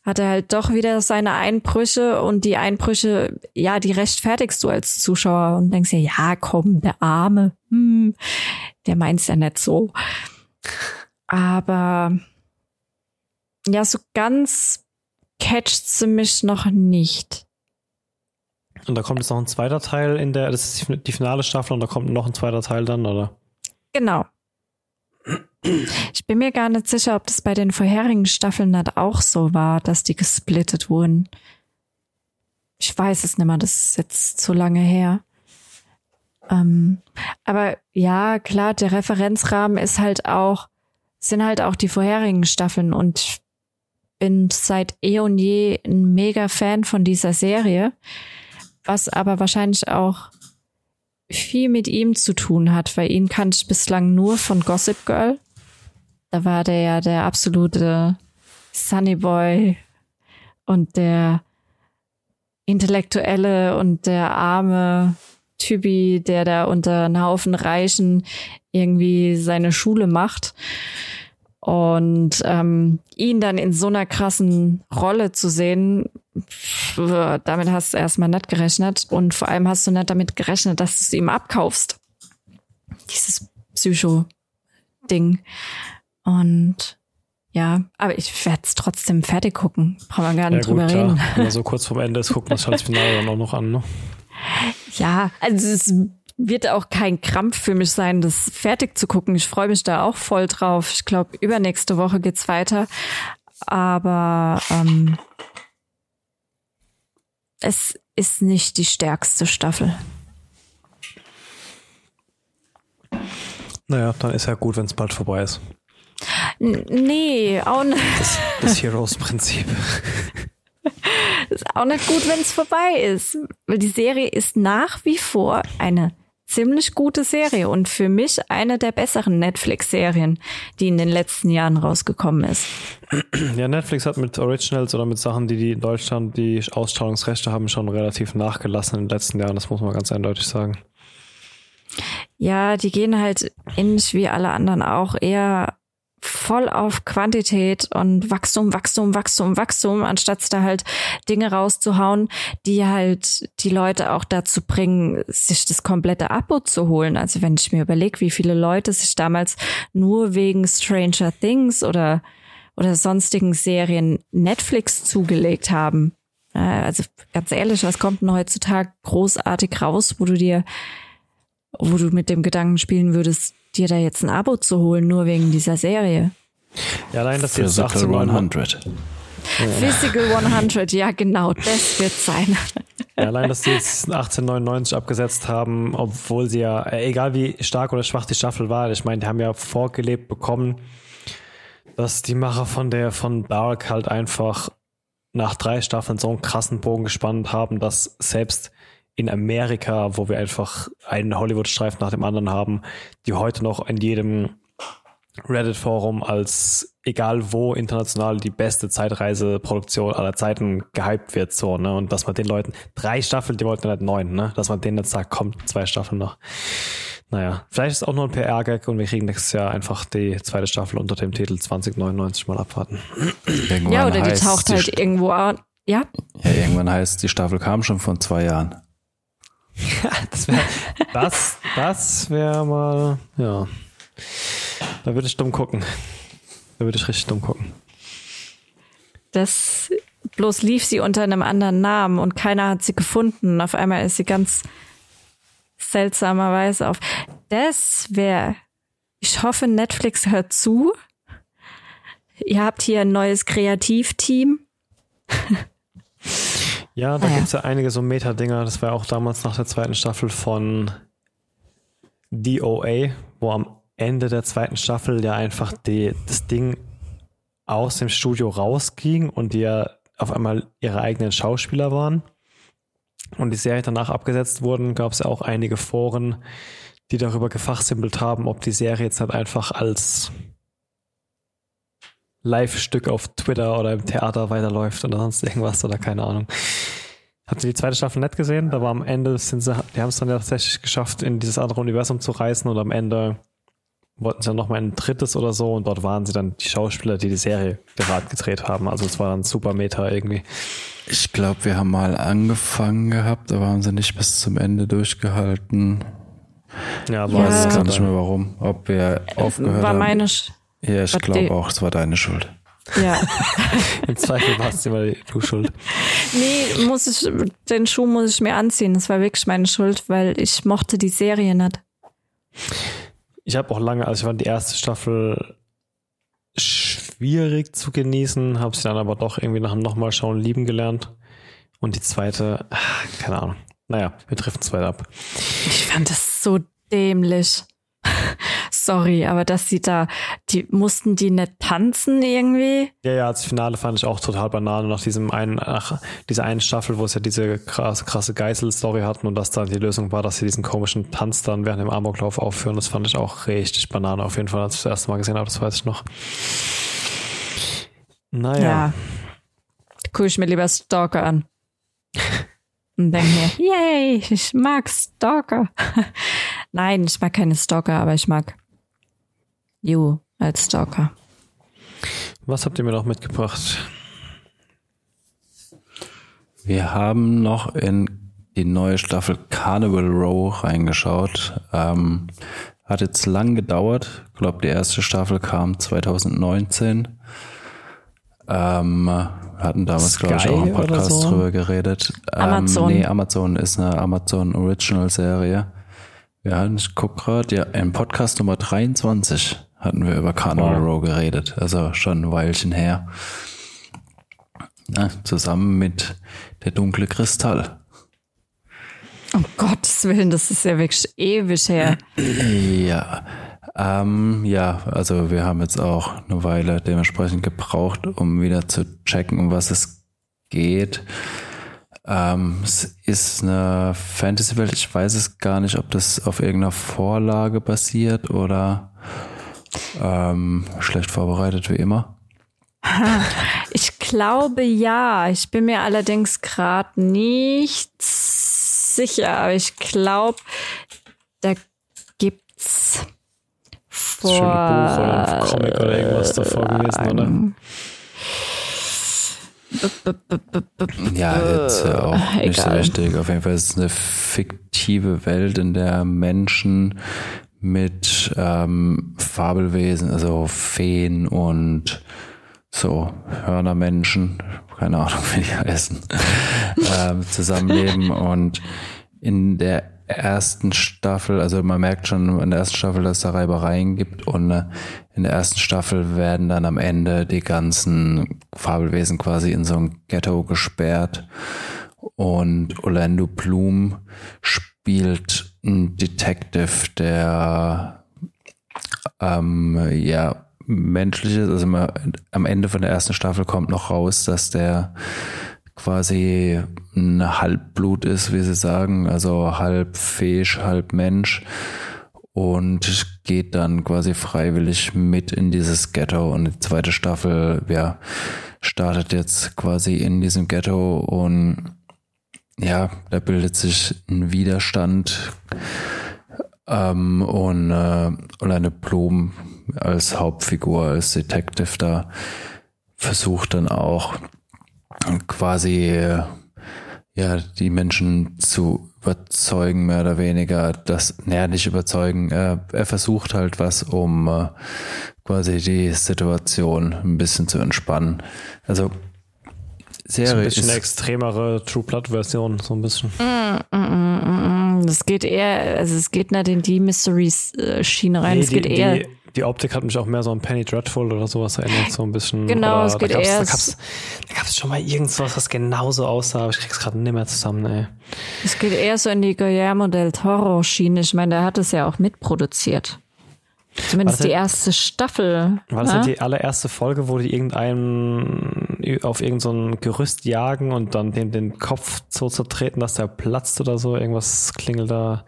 [SPEAKER 2] hat er halt doch wieder seine Einbrüche und die Einbrüche, ja, die rechtfertigst du als Zuschauer und denkst dir, ja, komm, der Arme, hm, der meint's ja nicht so. Aber ja, so ganz catcht sie mich noch nicht.
[SPEAKER 3] Und da kommt jetzt noch ein zweiter Teil in der, das ist die finale Staffel und da kommt noch ein zweiter Teil dann, oder?
[SPEAKER 2] Genau. Ich bin mir gar nicht sicher, ob das bei den vorherigen Staffeln nicht auch so war, dass die gesplittet wurden. Ich weiß es nicht mehr, das ist jetzt zu lange her. Ähm, aber ja, klar, der Referenzrahmen ist halt auch, sind halt auch die vorherigen Staffeln und ich bin seit eh und je ein mega Fan von dieser Serie, was aber wahrscheinlich auch viel mit ihm zu tun hat, weil ihn kannte ich bislang nur von Gossip Girl. Da war der ja der absolute Sunny Boy und der Intellektuelle und der arme Typi, der da unter einem Haufen Reichen irgendwie seine Schule macht. Und ähm, ihn dann in so einer krassen Rolle zu sehen, damit hast du erstmal nicht gerechnet. Und vor allem hast du nicht damit gerechnet, dass du es ihm abkaufst. Dieses Psycho-Ding. Und ja, aber ich werde es trotzdem fertig gucken. Brauchen wir gar nicht ja, drüber reden.
[SPEAKER 3] Wenn man so kurz vorm Ende ist, guckt man das halt das Finale dann auch noch an, ne?
[SPEAKER 2] Ja, also es wird auch kein Krampf für mich sein, das fertig zu gucken. Ich freue mich da auch voll drauf. Ich glaube, übernächste Woche geht's weiter. Aber ähm, es ist nicht die stärkste Staffel.
[SPEAKER 3] Naja, dann ist ja gut, wenn es bald vorbei ist.
[SPEAKER 2] Nee, auch nicht.
[SPEAKER 3] Das, das Heroes-Prinzip.
[SPEAKER 2] ist auch nicht gut, wenn es vorbei ist. Weil die Serie ist nach wie vor eine ziemlich gute Serie und für mich eine der besseren Netflix-Serien, die in den letzten Jahren rausgekommen ist.
[SPEAKER 3] Ja, Netflix hat mit Originals oder mit Sachen, die, die in Deutschland die Ausstrahlungsrechte haben, schon relativ nachgelassen in den letzten Jahren. Das muss man ganz eindeutig sagen.
[SPEAKER 2] Ja, die gehen halt ähnlich wie alle anderen auch eher voll auf Quantität und Wachstum, Wachstum, Wachstum, Wachstum, anstatt da halt Dinge rauszuhauen, die halt die Leute auch dazu bringen, sich das komplette Abo zu holen. Also wenn ich mir überlege, wie viele Leute sich damals nur wegen Stranger Things oder oder sonstigen Serien Netflix zugelegt haben. Also ganz ehrlich, was kommt denn heutzutage großartig raus, wo du dir, wo du mit dem Gedanken spielen würdest, dir da jetzt ein Abo zu holen, nur wegen dieser Serie.
[SPEAKER 3] Ja, allein das jetzt 18 100.
[SPEAKER 2] Physical 100, ja genau, das wird sein.
[SPEAKER 3] Ja, allein, dass sie jetzt 1899 abgesetzt haben, obwohl sie ja, äh, egal wie stark oder schwach die Staffel war, ich meine, die haben ja vorgelebt bekommen, dass die Macher von der von Dark halt einfach nach drei Staffeln so einen krassen Bogen gespannt haben, dass selbst in Amerika, wo wir einfach einen Hollywood-Streifen nach dem anderen haben, die heute noch in jedem Reddit-Forum als egal wo international die beste Zeitreiseproduktion aller Zeiten gehypt wird, so, ne? Und dass man den Leuten drei Staffeln, die wollten nicht neun, ne? Dass man denen jetzt sagt, kommt, zwei Staffeln noch. Naja, vielleicht ist es auch nur ein PR-Gag und wir kriegen nächstes Jahr einfach die zweite Staffel unter dem Titel 2099 mal abwarten.
[SPEAKER 2] Irgendwann ja, oder die taucht halt die irgendwo an. Ja?
[SPEAKER 1] Ja, irgendwann heißt, die Staffel kam schon vor zwei Jahren.
[SPEAKER 3] Das wäre das, das wäre mal, ja. Da würde ich dumm gucken. Da würde ich richtig dumm gucken.
[SPEAKER 2] Das bloß lief sie unter einem anderen Namen und keiner hat sie gefunden. Auf einmal ist sie ganz seltsamerweise auf. Das wäre, ich hoffe, Netflix hört zu. Ihr habt hier ein neues Kreativteam.
[SPEAKER 3] Ja, da ah, gibt es ja einige so Meta-Dinger. Das war auch damals nach der zweiten Staffel von DOA, wo am Ende der zweiten Staffel ja einfach die, das Ding aus dem Studio rausging und die ja auf einmal ihre eigenen Schauspieler waren und die Serie danach abgesetzt wurden, gab es ja auch einige Foren, die darüber gefachsimpelt haben, ob die Serie jetzt halt einfach als Live-Stück auf Twitter oder im Theater weiterläuft oder sonst irgendwas oder keine Ahnung. Habt ihr die zweite Staffel nicht gesehen? Da war am Ende, sind sie, die haben es dann ja tatsächlich geschafft, in dieses andere Universum zu reisen und am Ende wollten sie dann nochmal ein drittes oder so und dort waren sie dann die Schauspieler, die die Serie gerade gedreht haben. Also es war dann super Meta irgendwie.
[SPEAKER 1] Ich glaube, wir haben mal angefangen gehabt, aber haben sie nicht bis zum Ende durchgehalten. Ja, war ja. gar nicht mehr warum. Ob wir aufgehört
[SPEAKER 2] war
[SPEAKER 1] haben.
[SPEAKER 2] meine
[SPEAKER 1] Sch Ja, ich glaube auch, es war deine Schuld.
[SPEAKER 2] Ja.
[SPEAKER 3] Im Zweifel war es immer du schuld.
[SPEAKER 2] Nee, muss ich, den Schuh muss ich mir anziehen. Das war wirklich meine Schuld, weil ich mochte die Serie nicht.
[SPEAKER 3] Ich habe auch lange, also ich fand die erste Staffel schwierig zu genießen, habe sie dann aber doch irgendwie nach dem nochmal schauen lieben gelernt. Und die zweite, ach, keine Ahnung. Naja, wir treffen es weiter ab.
[SPEAKER 2] Ich fand das so dämlich. Sorry, aber dass sie da, die mussten die nicht tanzen irgendwie?
[SPEAKER 3] Ja, ja, das Finale fand ich auch total banal. Nach diesem einen, ach, dieser einen Staffel, wo es ja diese krasse, krasse Geißel-Story hatten und dass dann die Lösung war, dass sie diesen komischen Tanz dann während dem Amoklauf aufführen, das fand ich auch richtig banal. Auf jeden Fall, als ich das erste Mal gesehen habe, das weiß ich noch. Naja. Ja.
[SPEAKER 2] Guck ich mir lieber Stalker an. Und denke mir, yay, ich mag Stalker. Nein, ich mag keine Stalker, aber ich mag You als Stalker.
[SPEAKER 3] Was habt ihr mir noch mitgebracht?
[SPEAKER 1] Wir haben noch in die neue Staffel Carnival Row reingeschaut. Ähm, hat jetzt lang gedauert. Ich glaube, die erste Staffel kam 2019. Ähm, hatten damals, glaube ich, auch einen Podcast so? drüber geredet. Ähm, Amazon. Nee, Amazon ist eine Amazon Original Serie. Ja, ich guck gerade, ja, im Podcast Nummer 23 hatten wir über Carnival wow. Row geredet, also schon ein Weilchen her. Ja, zusammen mit der dunkle Kristall.
[SPEAKER 2] Um Gottes Willen, das ist ja wirklich ewig her.
[SPEAKER 1] Ja, ähm, ja, also wir haben jetzt auch eine Weile dementsprechend gebraucht, um wieder zu checken, um was es geht. Ähm, es ist eine Fantasy-Welt. Ich weiß es gar nicht, ob das auf irgendeiner Vorlage basiert oder ähm, schlecht vorbereitet wie immer.
[SPEAKER 2] Ich glaube ja. Ich bin mir allerdings gerade nicht sicher, aber ich glaube, da gibt's vor
[SPEAKER 3] Schöne Buch oder Comic oder irgendwas davor gewesen, oder?
[SPEAKER 1] Ja, jetzt auch nicht Egal. so wichtig. Auf jeden Fall ist es eine fiktive Welt, in der Menschen mit ähm, Fabelwesen, also Feen und so Hörnermenschen, keine Ahnung, wie die heißen, ähm, zusammenleben und in der ersten Staffel, also man merkt schon in der ersten Staffel, dass es da Reibereien gibt und äh, in der ersten Staffel werden dann am Ende die ganzen Fabelwesen quasi in so ein Ghetto gesperrt und Orlando Bloom spielt ein Detective, der ähm, ja menschliches, also immer, am Ende von der ersten Staffel kommt noch raus, dass der quasi ein Halbblut ist, wie sie sagen, also halb Fisch, halb Mensch. Und geht dann quasi freiwillig mit in dieses Ghetto. Und die zweite Staffel, ja, startet jetzt quasi in diesem Ghetto. Und ja, da bildet sich ein Widerstand ähm, und äh, Oleine Blum als Hauptfigur, als Detective da versucht dann auch quasi ja die Menschen zu überzeugen, mehr oder weniger, das, naja, nicht überzeugen, er, er versucht halt was, um äh, quasi die Situation ein bisschen zu entspannen. Also
[SPEAKER 3] Serie so ein bisschen ist eine extremere True Blood Version, so ein bisschen.
[SPEAKER 2] Mm, mm, mm, mm, das geht eher, also es geht nicht in die Mystery Schiene rein, nee, es geht eher
[SPEAKER 3] die, die Optik hat mich auch mehr so an Penny Dreadful oder sowas erinnert, so ein bisschen.
[SPEAKER 2] Genau, oder, es geht
[SPEAKER 3] da
[SPEAKER 2] eher.
[SPEAKER 3] Da gab's, da gab's schon mal irgendwas, was genauso aussah, aber ich krieg's gerade nicht mehr zusammen, ey.
[SPEAKER 2] Es geht eher so in die Guillermo del Toro Schiene. Ich meine, der hat es ja auch mitproduziert. Zumindest die erste Staffel.
[SPEAKER 3] War das ja? die allererste Folge, wo die irgendeinen auf irgendein so Gerüst jagen und dann den, den Kopf so zertreten, dass der platzt oder so? Irgendwas klingelt da.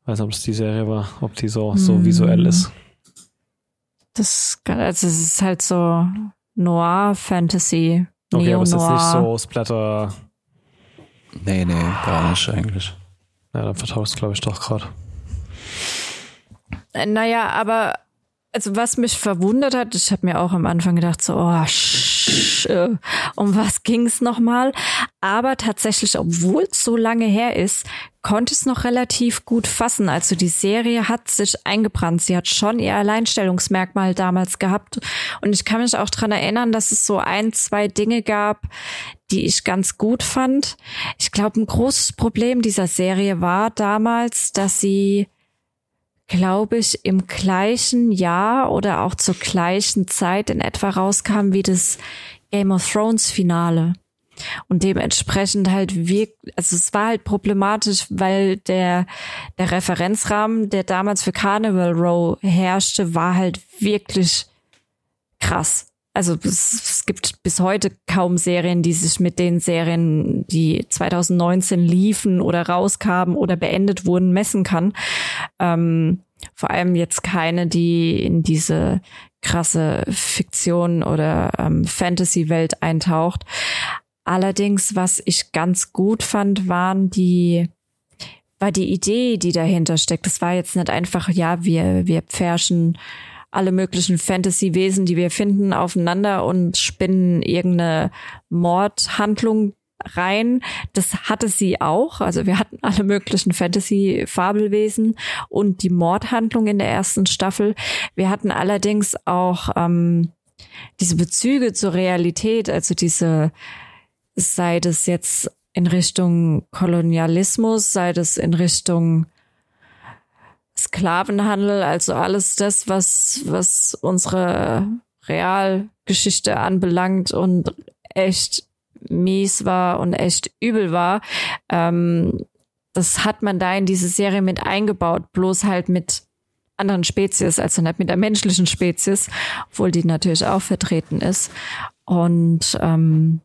[SPEAKER 3] Ich weiß nicht, ob es die Serie war, ob die so, so hm. visuell ist.
[SPEAKER 2] Das, also es ist halt so Noir-Fantasy.
[SPEAKER 3] Okay, aber es ist nicht so Splatter.
[SPEAKER 1] Nee, nee, gar nicht eigentlich.
[SPEAKER 3] Ja, dann vertauscht glaube ich doch gerade.
[SPEAKER 2] Naja, aber also was mich verwundert hat, ich habe mir auch am Anfang gedacht, so, oh, sch, äh, um was ging's nochmal? Aber tatsächlich, obwohl es so lange her ist, konnte es noch relativ gut fassen. Also die Serie hat sich eingebrannt. Sie hat schon ihr Alleinstellungsmerkmal damals gehabt. Und ich kann mich auch dran erinnern, dass es so ein, zwei Dinge gab, die ich ganz gut fand. Ich glaube, ein großes Problem dieser Serie war damals, dass sie glaube ich, im gleichen Jahr oder auch zur gleichen Zeit in etwa rauskam wie das Game of Thrones Finale. Und dementsprechend halt wirklich, also es war halt problematisch, weil der, der Referenzrahmen, der damals für Carnival Row herrschte, war halt wirklich krass. Also es, es gibt bis heute kaum Serien, die sich mit den Serien, die 2019 liefen oder rauskamen oder beendet wurden, messen kann. Ähm, vor allem jetzt keine, die in diese krasse Fiktion oder ähm, Fantasy-Welt eintaucht. Allerdings, was ich ganz gut fand, waren die war die Idee, die dahinter steckt. Es war jetzt nicht einfach, ja, wir, wir pferschen alle möglichen Fantasy-Wesen, die wir finden, aufeinander und spinnen irgendeine Mordhandlung rein. Das hatte sie auch. Also wir hatten alle möglichen Fantasy-Fabelwesen und die Mordhandlung in der ersten Staffel. Wir hatten allerdings auch ähm, diese Bezüge zur Realität, also diese, sei das jetzt in Richtung Kolonialismus, sei das in Richtung Sklavenhandel, also alles das, was, was unsere Realgeschichte anbelangt und echt mies war und echt übel war. Ähm, das hat man da in diese Serie mit eingebaut, bloß halt mit anderen Spezies, also nicht mit der menschlichen Spezies, obwohl die natürlich auch vertreten ist. Und ähm,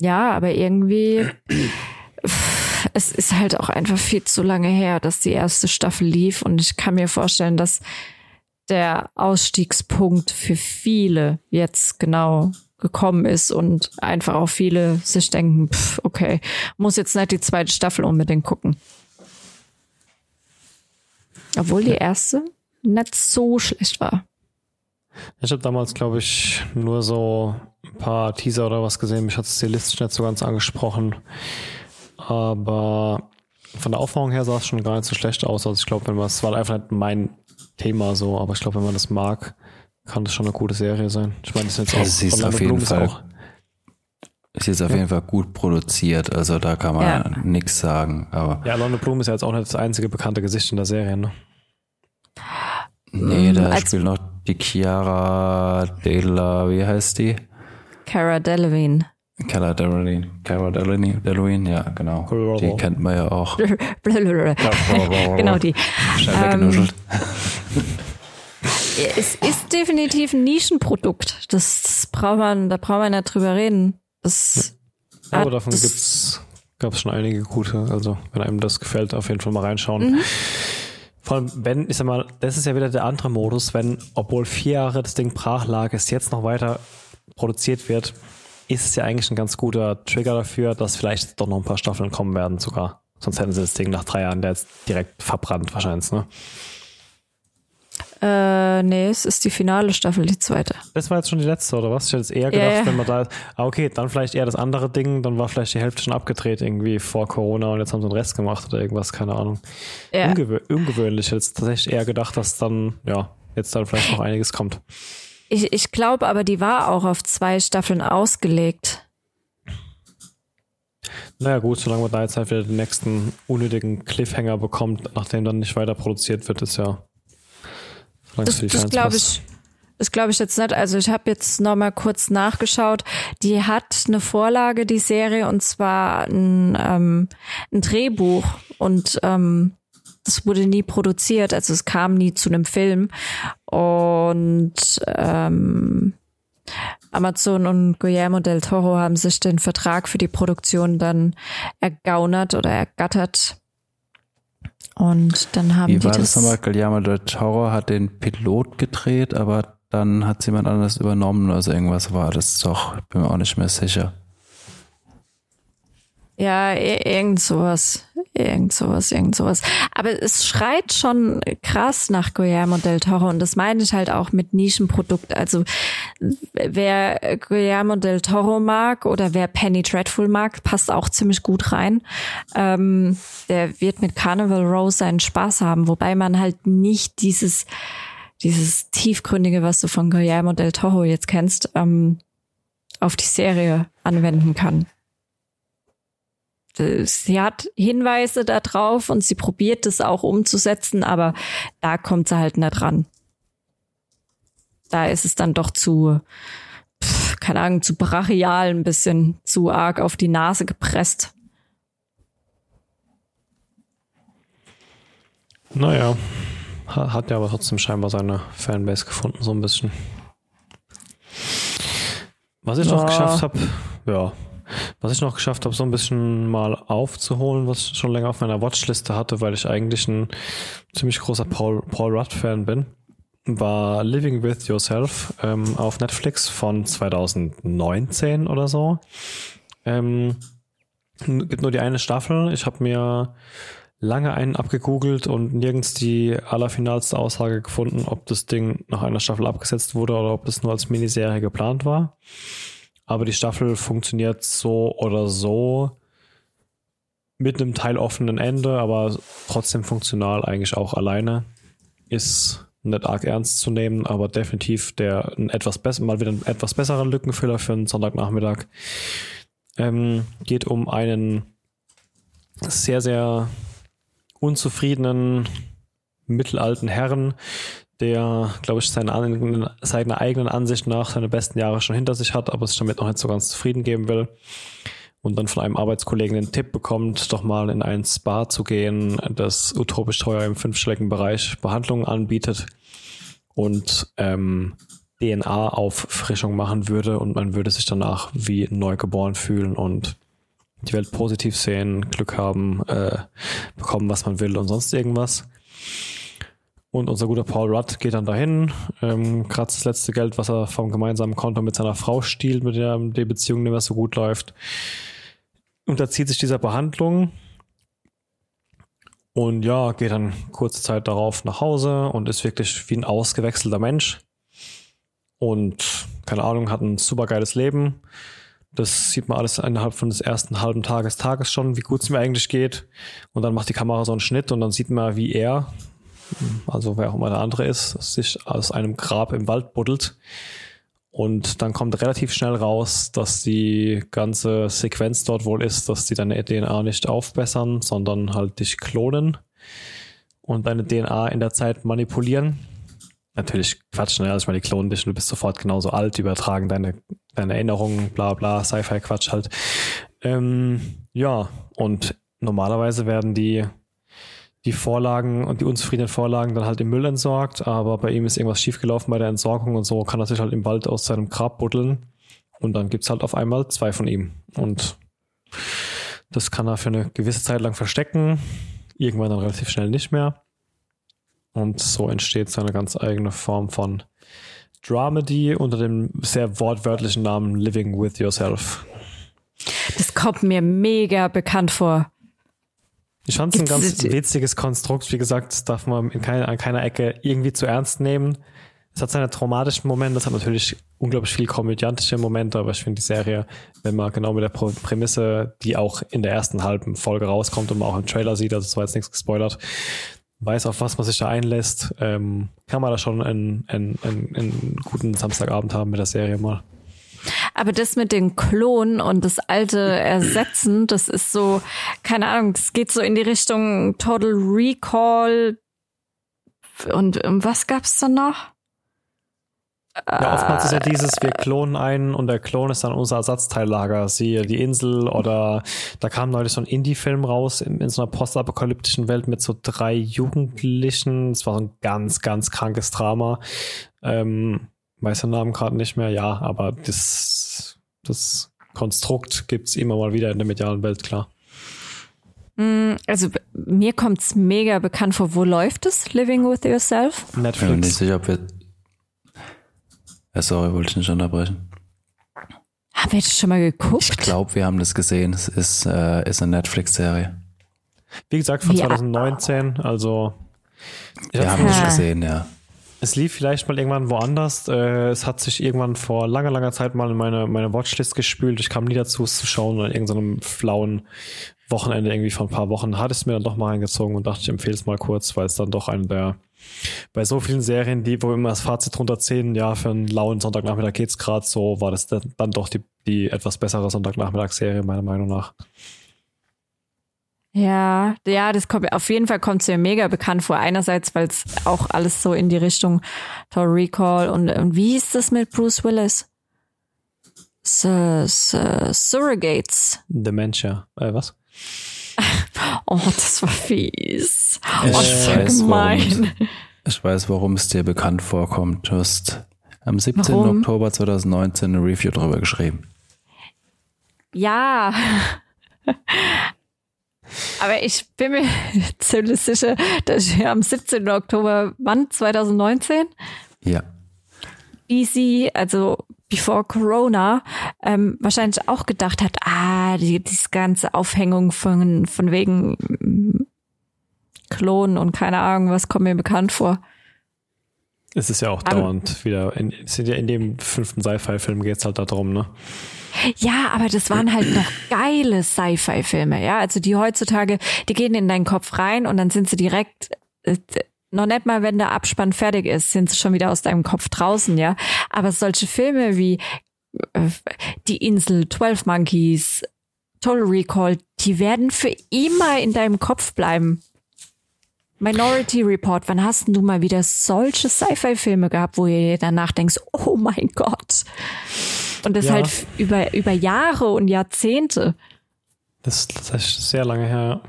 [SPEAKER 2] ja, aber irgendwie es ist halt auch einfach viel zu lange her, dass die erste Staffel lief und ich kann mir vorstellen, dass der Ausstiegspunkt für viele jetzt genau gekommen ist und einfach auch viele sich denken, pff, okay, muss jetzt nicht die zweite Staffel unbedingt gucken. Obwohl die erste nicht so schlecht war.
[SPEAKER 3] Ich habe damals, glaube ich, nur so ein paar Teaser oder was gesehen. Mich hat es stilistisch nicht so ganz angesprochen. Aber von der Aufmachung her sah es schon gar nicht so schlecht aus. Also ich glaube, wenn man es war einfach nicht mein Thema so, aber ich glaube, wenn man das mag, kann das schon eine gute Serie sein. Ich meine, das ist jetzt
[SPEAKER 1] auch, also ist auf jeden Fall, auch, ist jetzt auf ja. jeden Fall gut produziert, also da kann man ja. nichts sagen. Aber
[SPEAKER 3] ja, London Bloom ist ja jetzt auch nicht das einzige bekannte Gesicht in der Serie, ne?
[SPEAKER 1] Nee, da Als spielt noch die Chiara Dela, wie heißt die?
[SPEAKER 2] Cara Delevingne.
[SPEAKER 1] Cara Delevingne, Cara Delevingne, Delevingne, ja, genau. Die kennt man ja auch.
[SPEAKER 2] genau die. Ähm, es ist definitiv ein Nischenprodukt. Das, braucht man, da braucht man nicht drüber reden. Das
[SPEAKER 3] ja, aber davon gibt's, gab es schon einige gute. Also, wenn einem das gefällt, auf jeden Fall mal reinschauen. Mhm. Vor allem, wenn, ich sag mal, das ist ja wieder der andere Modus, wenn, obwohl vier Jahre das Ding brach lag, es jetzt noch weiter produziert wird, ist es ja eigentlich ein ganz guter Trigger dafür, dass vielleicht doch noch ein paar Staffeln kommen werden sogar. Sonst hätten sie das Ding nach drei Jahren jetzt direkt verbrannt wahrscheinlich, ne?
[SPEAKER 2] Äh, nee, es ist die finale Staffel, die zweite.
[SPEAKER 3] Das war jetzt schon die letzte, oder was? Ich hätte es eher gedacht, yeah. wenn man da. Ah, okay, dann vielleicht eher das andere Ding, dann war vielleicht die Hälfte schon abgedreht irgendwie vor Corona und jetzt haben sie den Rest gemacht oder irgendwas, keine Ahnung. Yeah. Ungewö ungewöhnlich. Ich hätte tatsächlich eher gedacht, dass dann, ja, jetzt dann vielleicht noch einiges kommt.
[SPEAKER 2] Ich, ich glaube aber, die war auch auf zwei Staffeln ausgelegt.
[SPEAKER 3] Naja gut, solange man da jetzt halt wieder den nächsten unnötigen Cliffhanger bekommt, nachdem dann nicht weiter produziert wird, ist ja
[SPEAKER 2] das, das glaube ich. Das glaube ich jetzt nicht. Also ich habe jetzt noch mal kurz nachgeschaut. Die hat eine Vorlage, die Serie, und zwar ein, ähm, ein Drehbuch. Und ähm, das wurde nie produziert, also es kam nie zu einem Film. Und ähm, Amazon und Guillermo del Toro haben sich den Vertrag für die Produktion dann ergaunert oder ergattert. Und dann haben
[SPEAKER 1] Wie
[SPEAKER 2] die
[SPEAKER 1] war
[SPEAKER 2] das,
[SPEAKER 1] das nochmal? Guillermo del Toro hat den Pilot gedreht, aber dann hat jemand anderes übernommen oder so irgendwas war das doch. Ich bin mir auch nicht mehr sicher.
[SPEAKER 2] Ja, irgend sowas. Irgend sowas, irgend sowas. Aber es schreit schon krass nach Guillermo del Toro und das meine ich halt auch mit Nischenprodukt. Also wer Guillermo del Toro mag oder wer Penny Dreadful mag, passt auch ziemlich gut rein. Ähm, der wird mit Carnival Rose seinen Spaß haben, wobei man halt nicht dieses dieses tiefgründige, was du von Guillermo del Toro jetzt kennst, ähm, auf die Serie anwenden kann sie hat Hinweise darauf und sie probiert es auch umzusetzen, aber da kommt sie halt nicht ran. Da ist es dann doch zu, pf, keine Ahnung, zu brachial, ein bisschen zu arg auf die Nase gepresst.
[SPEAKER 3] Naja, hat ja aber trotzdem scheinbar seine Fanbase gefunden, so ein bisschen. Was ich ja. noch geschafft habe, ja, was ich noch geschafft habe, so ein bisschen mal aufzuholen, was ich schon länger auf meiner Watchliste hatte, weil ich eigentlich ein ziemlich großer Paul, Paul Rudd-Fan bin, war Living with Yourself ähm, auf Netflix von 2019 oder so. Ähm, gibt nur die eine Staffel. Ich habe mir lange einen abgegoogelt und nirgends die allerfinalste Aussage gefunden, ob das Ding nach einer Staffel abgesetzt wurde oder ob es nur als Miniserie geplant war. Aber die Staffel funktioniert so oder so mit einem teiloffenen Ende, aber trotzdem funktional eigentlich auch alleine. Ist nicht arg ernst zu nehmen, aber definitiv der ein etwas besser, mal wieder ein etwas besserer Lückenfüller für einen Sonntagnachmittag. Ähm, geht um einen sehr, sehr unzufriedenen mittelalten Herren, der, glaube ich, seine, seiner eigenen Ansicht nach seine besten Jahre schon hinter sich hat, aber sich damit noch nicht so ganz zufrieden geben will. Und dann von einem Arbeitskollegen den Tipp bekommt, doch mal in ein Spa zu gehen, das utopisch teuer im fünfstelligen Bereich Behandlungen anbietet und ähm, DNA-Auffrischung machen würde und man würde sich danach wie neu geboren fühlen und die Welt positiv sehen, Glück haben, äh, bekommen, was man will und sonst irgendwas. Und unser guter Paul Rudd geht dann dahin, ähm, kratzt das letzte Geld, was er vom gemeinsamen Konto mit seiner Frau stiehlt, mit der die Beziehung nicht mehr so gut läuft. Unterzieht sich dieser Behandlung und ja, geht dann kurze Zeit darauf nach Hause und ist wirklich wie ein ausgewechselter Mensch. Und keine Ahnung, hat ein super geiles Leben. Das sieht man alles innerhalb von des ersten halben Tages, Tages schon, wie gut es mir eigentlich geht. Und dann macht die Kamera so einen Schnitt und dann sieht man, wie er, also wer auch immer der andere ist, sich aus einem Grab im Wald buddelt. Und dann kommt relativ schnell raus, dass die ganze Sequenz dort wohl ist, dass die deine DNA nicht aufbessern, sondern halt dich klonen und deine DNA in der Zeit manipulieren. Natürlich Quatsch, ne? Also ich meine, die klonen dich, du bist sofort genauso alt, übertragen deine, deine Erinnerungen, bla bla, Sci-Fi-Quatsch halt. Ähm, ja, und normalerweise werden die die Vorlagen und die unzufriedenen Vorlagen dann halt im Müll entsorgt, aber bei ihm ist irgendwas schiefgelaufen bei der Entsorgung und so kann er sich halt im Wald aus seinem Grab buddeln. Und dann gibt's halt auf einmal zwei von ihm. Und das kann er für eine gewisse Zeit lang verstecken, irgendwann dann relativ schnell nicht mehr. Und so entsteht seine ganz eigene Form von Dramedy unter dem sehr wortwörtlichen Namen Living with Yourself.
[SPEAKER 2] Das kommt mir mega bekannt vor.
[SPEAKER 3] Ich fand es ein ganz witziges Konstrukt. Wie gesagt, das darf man in keiner, an keiner Ecke irgendwie zu ernst nehmen. Es hat seine traumatischen Momente, es hat natürlich unglaublich viel komödiantische Momente, aber ich finde die Serie, wenn man genau mit der Prämisse, die auch in der ersten halben Folge rauskommt und man auch im Trailer sieht, also es war jetzt nichts gespoilert, weiß, auf was man sich da einlässt, ähm, kann man da schon einen, einen, einen, einen guten Samstagabend haben mit der Serie mal.
[SPEAKER 2] Aber das mit den Klonen und das alte Ersetzen, das ist so, keine Ahnung, das geht so in die Richtung Total Recall. Und um was gab's da noch?
[SPEAKER 3] Ja, oftmals ist ja dieses, wir klonen einen und der Klon ist dann unser Ersatzteillager. Siehe die Insel oder da kam neulich so ein Indie-Film raus in, in, so einer postapokalyptischen Welt mit so drei Jugendlichen. Es war so ein ganz, ganz krankes Drama. Ähm, weiß den Namen gerade nicht mehr, ja, aber das, das Konstrukt gibt's immer mal wieder in der medialen Welt, klar.
[SPEAKER 2] Mm, also mir kommt's mega bekannt vor. Wo läuft es? Living with Yourself?
[SPEAKER 1] Netflix. Ich bin nicht sicher, ob wir. Ja, sorry, wollte ich nicht unterbrechen.
[SPEAKER 2] Haben wir das schon mal geguckt?
[SPEAKER 1] Ich glaube, wir haben das gesehen. Es ist, äh, ist eine Netflix-Serie.
[SPEAKER 3] Wie gesagt, von
[SPEAKER 2] Ja.
[SPEAKER 3] 2019, also ich
[SPEAKER 1] Wir
[SPEAKER 3] hab-
[SPEAKER 1] haben das gesehen, ja.
[SPEAKER 3] Es lief vielleicht mal irgendwann woanders. Äh, es hat sich irgendwann vor langer, langer Zeit mal in meine, meine Watchlist gespült. Ich kam nie dazu, es zu schauen. An irgendeinem flauen Wochenende irgendwie vor ein paar Wochen hatte ich es mir dann doch mal reingezogen und dachte, ich empfehle es mal kurz, weil es dann doch eine der bei so vielen Serien, die, wo immer das Fazit runterziehen, ja, für einen lauen Sonntagnachmittag geht's gerade so, war das dann, dann doch die, die etwas bessere Sonntagnachmittagsserie, meiner Meinung nach.
[SPEAKER 2] Ja, ja, das kommt auf jeden Fall kommt es mir mega bekannt vor. Einerseits, weil es auch alles so in die Richtung Total Recall und, und wie hieß das mit Bruce Willis? Sur Sur Surrogates.
[SPEAKER 3] Dementia. Äh, was?
[SPEAKER 2] Oh, das war fies.
[SPEAKER 1] Ich
[SPEAKER 2] Oh, das war
[SPEAKER 1] weiß,
[SPEAKER 2] gemein.
[SPEAKER 1] Ich weiß, warum es dir bekannt vorkommt. Du hast am 17.
[SPEAKER 2] Warum?
[SPEAKER 1] Oktober 2019 eine Review drüber geschrieben.
[SPEAKER 2] Ja. Aber ich bin mir ziemlich sicher, dass ich am 17. Oktober, wann? 2019?
[SPEAKER 1] Ja.
[SPEAKER 2] easy, also before Corona, ähm, wahrscheinlich auch gedacht hat, ah, die, diese ganze Aufhängung von, von wegen Klonen und keine Ahnung, was kommt mir bekannt vor.
[SPEAKER 3] Es ist ja auch
[SPEAKER 2] Aber-
[SPEAKER 3] dauernd wieder, in, es sind ja in dem fünften Sci-Fi-Film geht's halt darum, ne?
[SPEAKER 2] Ja, aber das waren halt noch geile Sci-Fi-Filme, ja. Also die heutzutage, die gehen in deinen Kopf rein und dann sind sie direkt, äh, noch nicht mal, wenn der Abspann fertig ist, sind sie schon wieder aus deinem Kopf draußen, ja. Aber solche Filme wie äh, Die Insel, 12 Monkeys, Total Recall, die werden für immer in deinem Kopf bleiben. Minority Report, wann hast denn du mal wieder solche Sci-Fi-Filme gehabt, wo ihr danach denkst, oh mein Gott. Und das
[SPEAKER 3] Ja.
[SPEAKER 2] halt über, über Jahre und Jahrzehnte.
[SPEAKER 3] Das, das ist sehr lange her.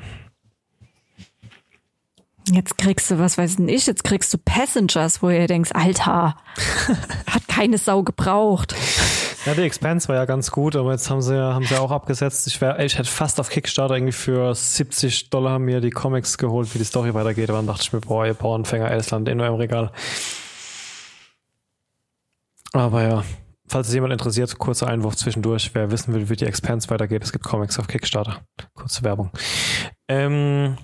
[SPEAKER 2] Jetzt kriegst du, was weiß denn ich, jetzt kriegst du Passengers, wo ihr denkst, Alter, hat keine Sau gebraucht.
[SPEAKER 3] Ja, The Expanse war ja ganz gut, aber jetzt haben sie, haben sie auch abgesetzt. Ich, wär, ich hätte fast auf Kickstarter irgendwie für 70 Dollar mir die Comics geholt, wie die Story weitergeht. Aber dann dachte ich mir, boah, ihr Bauernfänger, Elsland, in eurem Regal. Aber ja, falls es jemand interessiert, kurzer Einwurf zwischendurch. Wer wissen will, wie die Expanse weitergeht, es gibt Comics auf Kickstarter. Kurze Werbung. Ähm,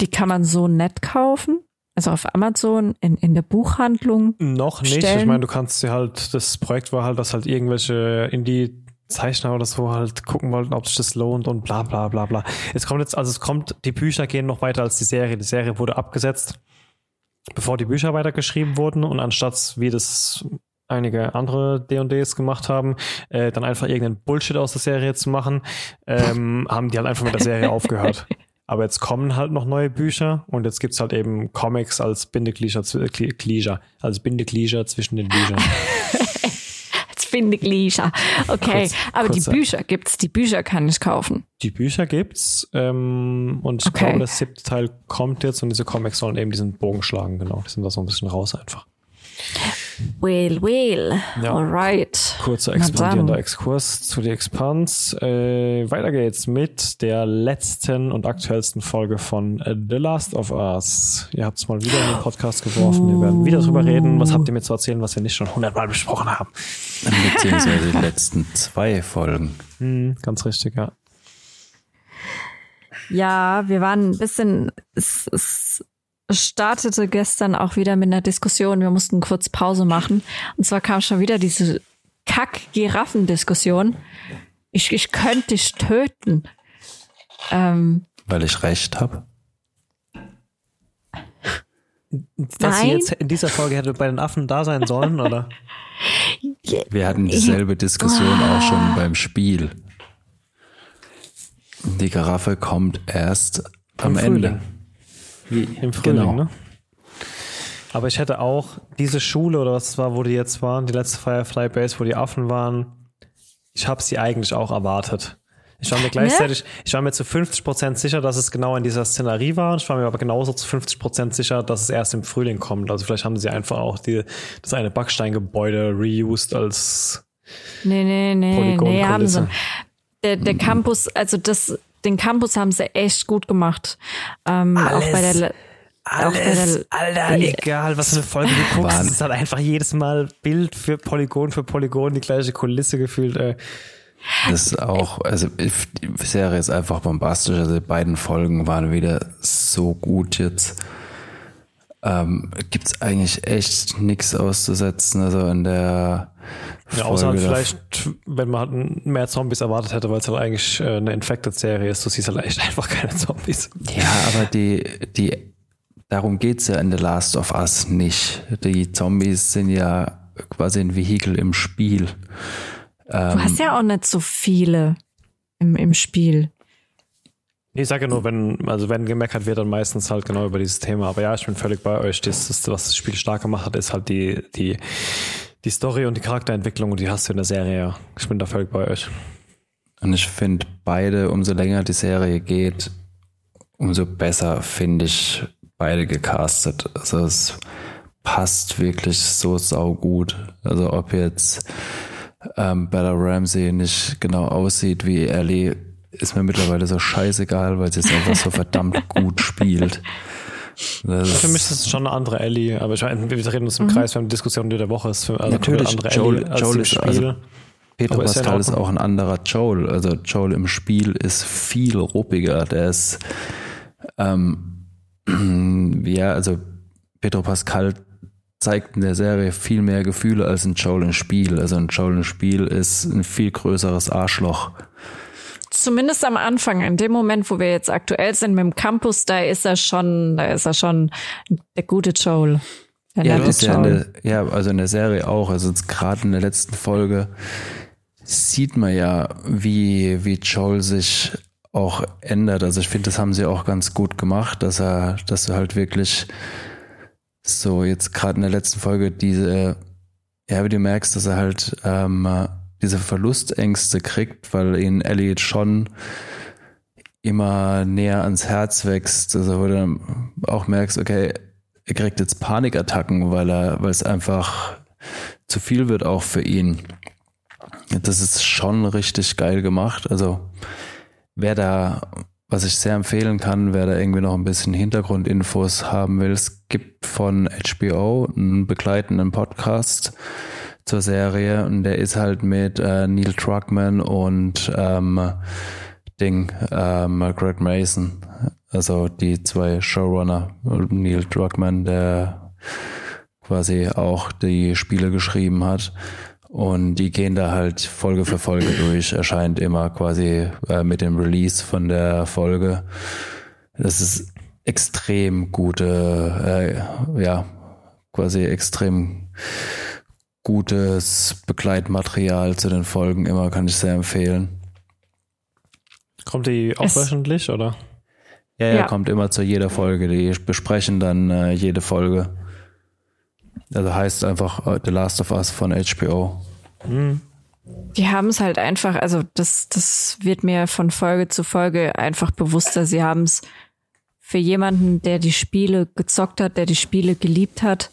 [SPEAKER 2] Die kann man so nett kaufen. Also auf Amazon, in, in der Buchhandlung.
[SPEAKER 3] Noch nicht.
[SPEAKER 2] stellen.
[SPEAKER 3] Ich meine, du kannst dir halt, das Projekt war halt, dass halt irgendwelche Indie-Zeichner oder so halt gucken wollten, ob sich das lohnt und bla bla bla bla. Es kommt jetzt, also es kommt, die Bücher gehen noch weiter als die Serie. Die Serie wurde abgesetzt, bevor die Bücher weitergeschrieben wurden und anstatt, wie das einige andere D&Ds gemacht haben, äh, dann einfach irgendeinen Bullshit aus der Serie zu machen, ähm, haben die halt einfach mit der Serie aufgehört. Aber jetzt kommen halt noch neue Bücher und jetzt gibt's halt eben Comics als Bindeglieder, Glieder, als Bindeglieder zwischen den Büchern.
[SPEAKER 2] Als Findeglieder. Okay,
[SPEAKER 3] Kurz-
[SPEAKER 2] aber die
[SPEAKER 3] kurzer-
[SPEAKER 2] Bücher gibt's, die Bücher kann ich kaufen.
[SPEAKER 3] Die Bücher gibt's ähm, und ich
[SPEAKER 2] Okay.
[SPEAKER 3] glaube, das siebte Teil kommt jetzt und diese Comics sollen eben diesen Bogen schlagen, genau. Die sind da so ein bisschen raus einfach.
[SPEAKER 2] Well, well.
[SPEAKER 3] Ja.
[SPEAKER 2] Alright.
[SPEAKER 3] Kurzer expandierender. Exkurs zu The Expanse. Äh, weiter geht's mit der letzten und aktuellsten Folge von äh, The Last of Us. Ihr habt's mal wieder in den Podcast geworfen. Wir werden wieder drüber reden. Was habt ihr mir zu erzählen, was wir nicht schon hundertmal besprochen haben?
[SPEAKER 1] Beziehungsweise die letzten zwei Folgen.
[SPEAKER 3] Hm, ganz richtig, ja.
[SPEAKER 2] Ja, wir waren ein bisschen, es, es startete gestern auch wieder mit einer Diskussion. Wir mussten kurz Pause machen. Und zwar kam schon wieder diese Kack-Giraffen-Diskussion. Ich, ich könnte dich töten. Ähm,
[SPEAKER 1] Weil ich recht habe.
[SPEAKER 3] Dass sie jetzt in dieser Folge hätte bei den Affen da sein sollen, oder?
[SPEAKER 1] Wir hatten dieselbe Diskussion auch schon beim Spiel. Die Giraffe kommt erst am Ende.
[SPEAKER 3] Im Frühling,
[SPEAKER 1] Genau.
[SPEAKER 3] ne? Aber ich hätte auch diese Schule oder was es war, wo die jetzt waren, die letzte Firefly Base, wo die Affen waren, ich habe sie eigentlich auch erwartet. Ich war mir gleichzeitig, ich war mir zu 50% sicher, dass es genau in dieser Szenerie war. Ich war mir aber genauso zu 50% sicher, dass es erst im Frühling kommt. Also vielleicht haben sie einfach auch die, das eine Backsteingebäude reused als
[SPEAKER 2] nee, nee, nee, nee, haben sie. Der, der Campus, also das, den Campus haben sie echt gut gemacht. Ähm, auch bei der, le-
[SPEAKER 3] alles, Alter, egal, was für eine Folge du guckst, es ist halt einfach jedes Mal Bild für Polygon für Polygon, die gleiche Kulisse gefühlt, ey.
[SPEAKER 1] Das ist auch, also die Serie ist einfach bombastisch. Also die beiden Folgen waren wieder so gut jetzt. Ähm, Gibt es eigentlich echt nichts auszusetzen. Also in der
[SPEAKER 3] ja, außer halt vielleicht, wenn man halt mehr Zombies erwartet hätte, weil es halt eigentlich äh, eine Infected-Serie ist, du siehst halt echt einfach keine Zombies.
[SPEAKER 1] Ja, aber die, die, darum geht's ja in The Last of Us nicht. Die Zombies sind ja quasi ein Vehikel im Spiel.
[SPEAKER 2] Ähm, du hast ja auch nicht so viele im, im Spiel.
[SPEAKER 3] Ich sage ja nur, wenn, also wenn gemeckert wird, dann meistens halt genau über dieses Thema. Aber ja, ich bin völlig bei euch. Das, das was das Spiel stark gemacht hat, ist halt die, die, die Story und die Charakterentwicklung und die hast du in der Serie. Ich bin da völlig bei euch.
[SPEAKER 1] Und ich finde beide, umso länger die Serie geht, umso besser finde ich beide gecastet. Also es passt wirklich so saugut. Also ob jetzt ähm, Bella Ramsey nicht genau aussieht wie Ellie, ist mir mittlerweile so scheißegal, weil sie es einfach so verdammt gut spielt.
[SPEAKER 3] Das für mich ist es schon eine andere Ellie, aber ich meine, wir reden uns im mhm. Kreis, wir haben die Diskussion die der Woche, ist für
[SPEAKER 1] also Natürlich,
[SPEAKER 3] andere
[SPEAKER 1] Joel, Ellie als Joel ist, Spiel. Also Peter Pascal ist, auch ein anderer Joel. Also Joel im Spiel ist viel ruppiger. Der ist, ähm, ja, also Pedro Pascal zeigt in der Serie viel mehr Gefühle als ein Joel im Spiel. Also ein Joel im Spiel ist ein viel größeres Arschloch.
[SPEAKER 2] Zumindest am Anfang, in dem Moment, wo wir jetzt aktuell sind mit dem Campus, da ist er schon, da ist er schon der gute Joel.
[SPEAKER 1] Der ja, ist ja, der, ja, also in der Serie auch. Also gerade in der letzten Folge sieht man ja, wie, wie Joel sich auch ändert. Also ich finde, das haben sie auch ganz gut gemacht, dass er, dass er halt wirklich so jetzt gerade in der letzten Folge diese, ja, wie du merkst, dass er halt ähm, diese Verlustängste kriegt, weil ihn Elliot schon immer näher ans Herz wächst. Also wo du auch merkst, okay, er kriegt jetzt Panikattacken, weil er, weil es einfach zu viel wird auch für ihn. Das ist schon richtig geil gemacht. Also wer da, was ich sehr empfehlen kann, wer da irgendwie noch ein bisschen Hintergrundinfos haben will, es gibt von HBO einen begleitenden Podcast zur Serie und der ist halt mit äh, Neil Druckmann und ähm, Ding, ähm, Greg Mason, also die zwei Showrunner, Neil Druckmann, der quasi auch die Spiele geschrieben hat. Und die gehen da halt Folge für Folge durch, erscheint immer quasi äh, mit dem Release von der Folge. Das ist extrem gute, äh, ja, quasi extrem gutes Begleitmaterial zu den Folgen immer, kann ich sehr empfehlen.
[SPEAKER 3] Kommt die auch es wöchentlich, oder?
[SPEAKER 1] Ja, ja, ja, kommt immer zu jeder Folge. Die besprechen dann äh, jede Folge. Also heißt einfach uh, The Last of Us von HBO. Mhm.
[SPEAKER 2] Die haben es halt einfach, also das, das wird mir von Folge zu Folge einfach bewusster. Sie haben es für jemanden, der die Spiele gezockt hat, der die Spiele geliebt hat,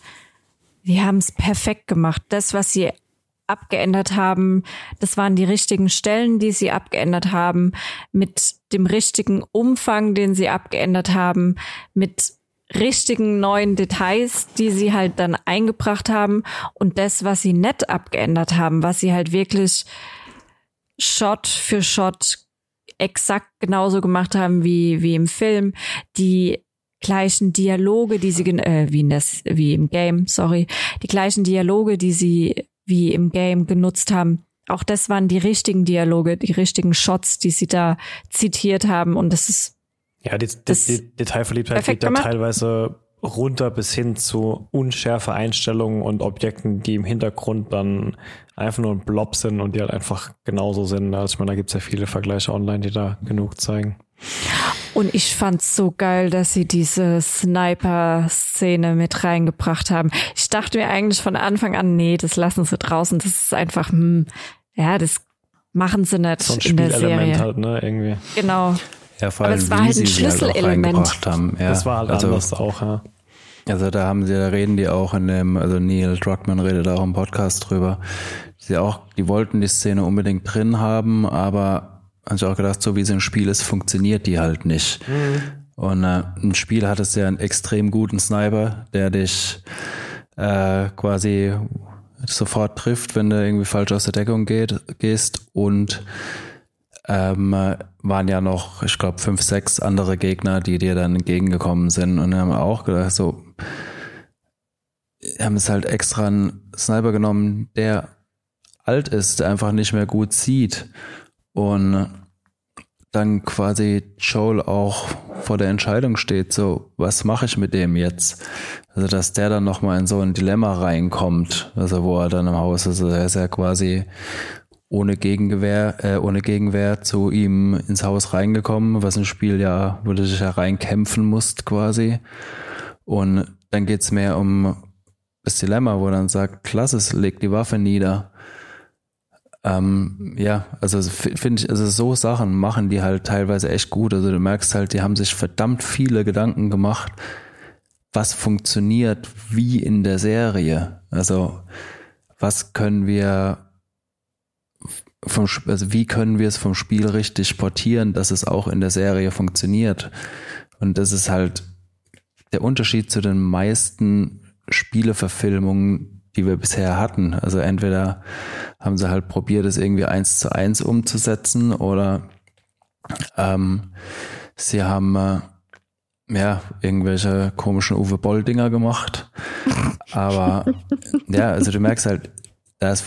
[SPEAKER 2] Sie haben es perfekt gemacht. Das, was sie abgeändert haben, das waren die richtigen Stellen, die sie abgeändert haben, mit dem richtigen Umfang, den sie abgeändert haben, mit richtigen neuen Details, die sie halt dann eingebracht haben. Und das, was sie nett abgeändert haben, was sie halt wirklich Shot für Shot exakt genauso gemacht haben wie, wie im Film, die gleichen Dialoge, die sie äh, wie in das wie im Game, sorry, die gleichen Dialoge, die sie wie im Game genutzt haben. Auch das waren die richtigen Dialoge, die richtigen Shots, die sie da zitiert haben und das ist
[SPEAKER 3] ja, die, die, die Detailverliebtheit geht da teilweise runter bis hin zu unschärfe Einstellungen und Objekten, die im Hintergrund dann einfach nur ein Blob sind und die halt einfach genauso sind. Also ich meine, da gibt es ja viele Vergleiche online, die da genug zeigen.
[SPEAKER 2] Und ich fand's so geil, dass sie diese Sniper-Szene mit reingebracht haben. Ich dachte mir eigentlich von Anfang an, nee, das lassen sie draußen. Das ist einfach, hm, ja, das machen sie nicht so ein in der Serie.
[SPEAKER 3] halt, ne, irgendwie.
[SPEAKER 2] Genau.
[SPEAKER 1] Ja, vor allem, Aber es war halt ein Schlüsselelement. Halt haben. Ja,
[SPEAKER 3] das war halt also, anders auch, ja.
[SPEAKER 1] Also da haben sie, da reden die auch in dem, also Neil Druckmann redet auch im Podcast drüber. Die auch, die wollten die Szene unbedingt drin haben, aber habe ich auch gedacht, so wie es im Spiel ist, funktioniert die halt nicht. Mhm. Und äh, im Spiel hattest du ja einen extrem guten Sniper, der dich äh, quasi sofort trifft, wenn du irgendwie falsch aus der Deckung geht, gehst. Und ähm, waren ja noch, ich glaube, fünf, sechs andere Gegner, die dir dann entgegengekommen sind. Und haben auch gedacht, so, haben es halt extra einen Sniper genommen, der alt ist, der einfach nicht mehr gut sieht. Und dann quasi Joel auch vor der Entscheidung steht, so, was mache ich mit dem jetzt? Also, dass der dann nochmal in so ein Dilemma reinkommt, also wo er dann im Haus ist, also er ist ja quasi ohne Gegenwehr, äh, ohne Gegenwehr zu ihm ins Haus reingekommen, was im Spiel ja, wo du dich ja reinkämpfen musst quasi. Und dann geht's mehr um das Dilemma, wo er dann sagt, klasse, leg die Waffe nieder. Ähm, ja, also finde ich, also so Sachen machen die halt teilweise echt gut. Also du merkst halt, die haben sich verdammt viele Gedanken gemacht, was funktioniert wie in der Serie. Also was können wir vom, also wie können wir es vom Spiel richtig portieren, dass es auch in der Serie funktioniert. Und das ist halt der Unterschied zu den meisten Spieleverfilmungen, die wir bisher hatten. Also entweder haben sie halt probiert, es irgendwie eins zu eins umzusetzen oder ähm, sie haben äh, ja irgendwelche komischen Uwe Boll Dinger gemacht. Aber ja, also du merkst halt, da ist,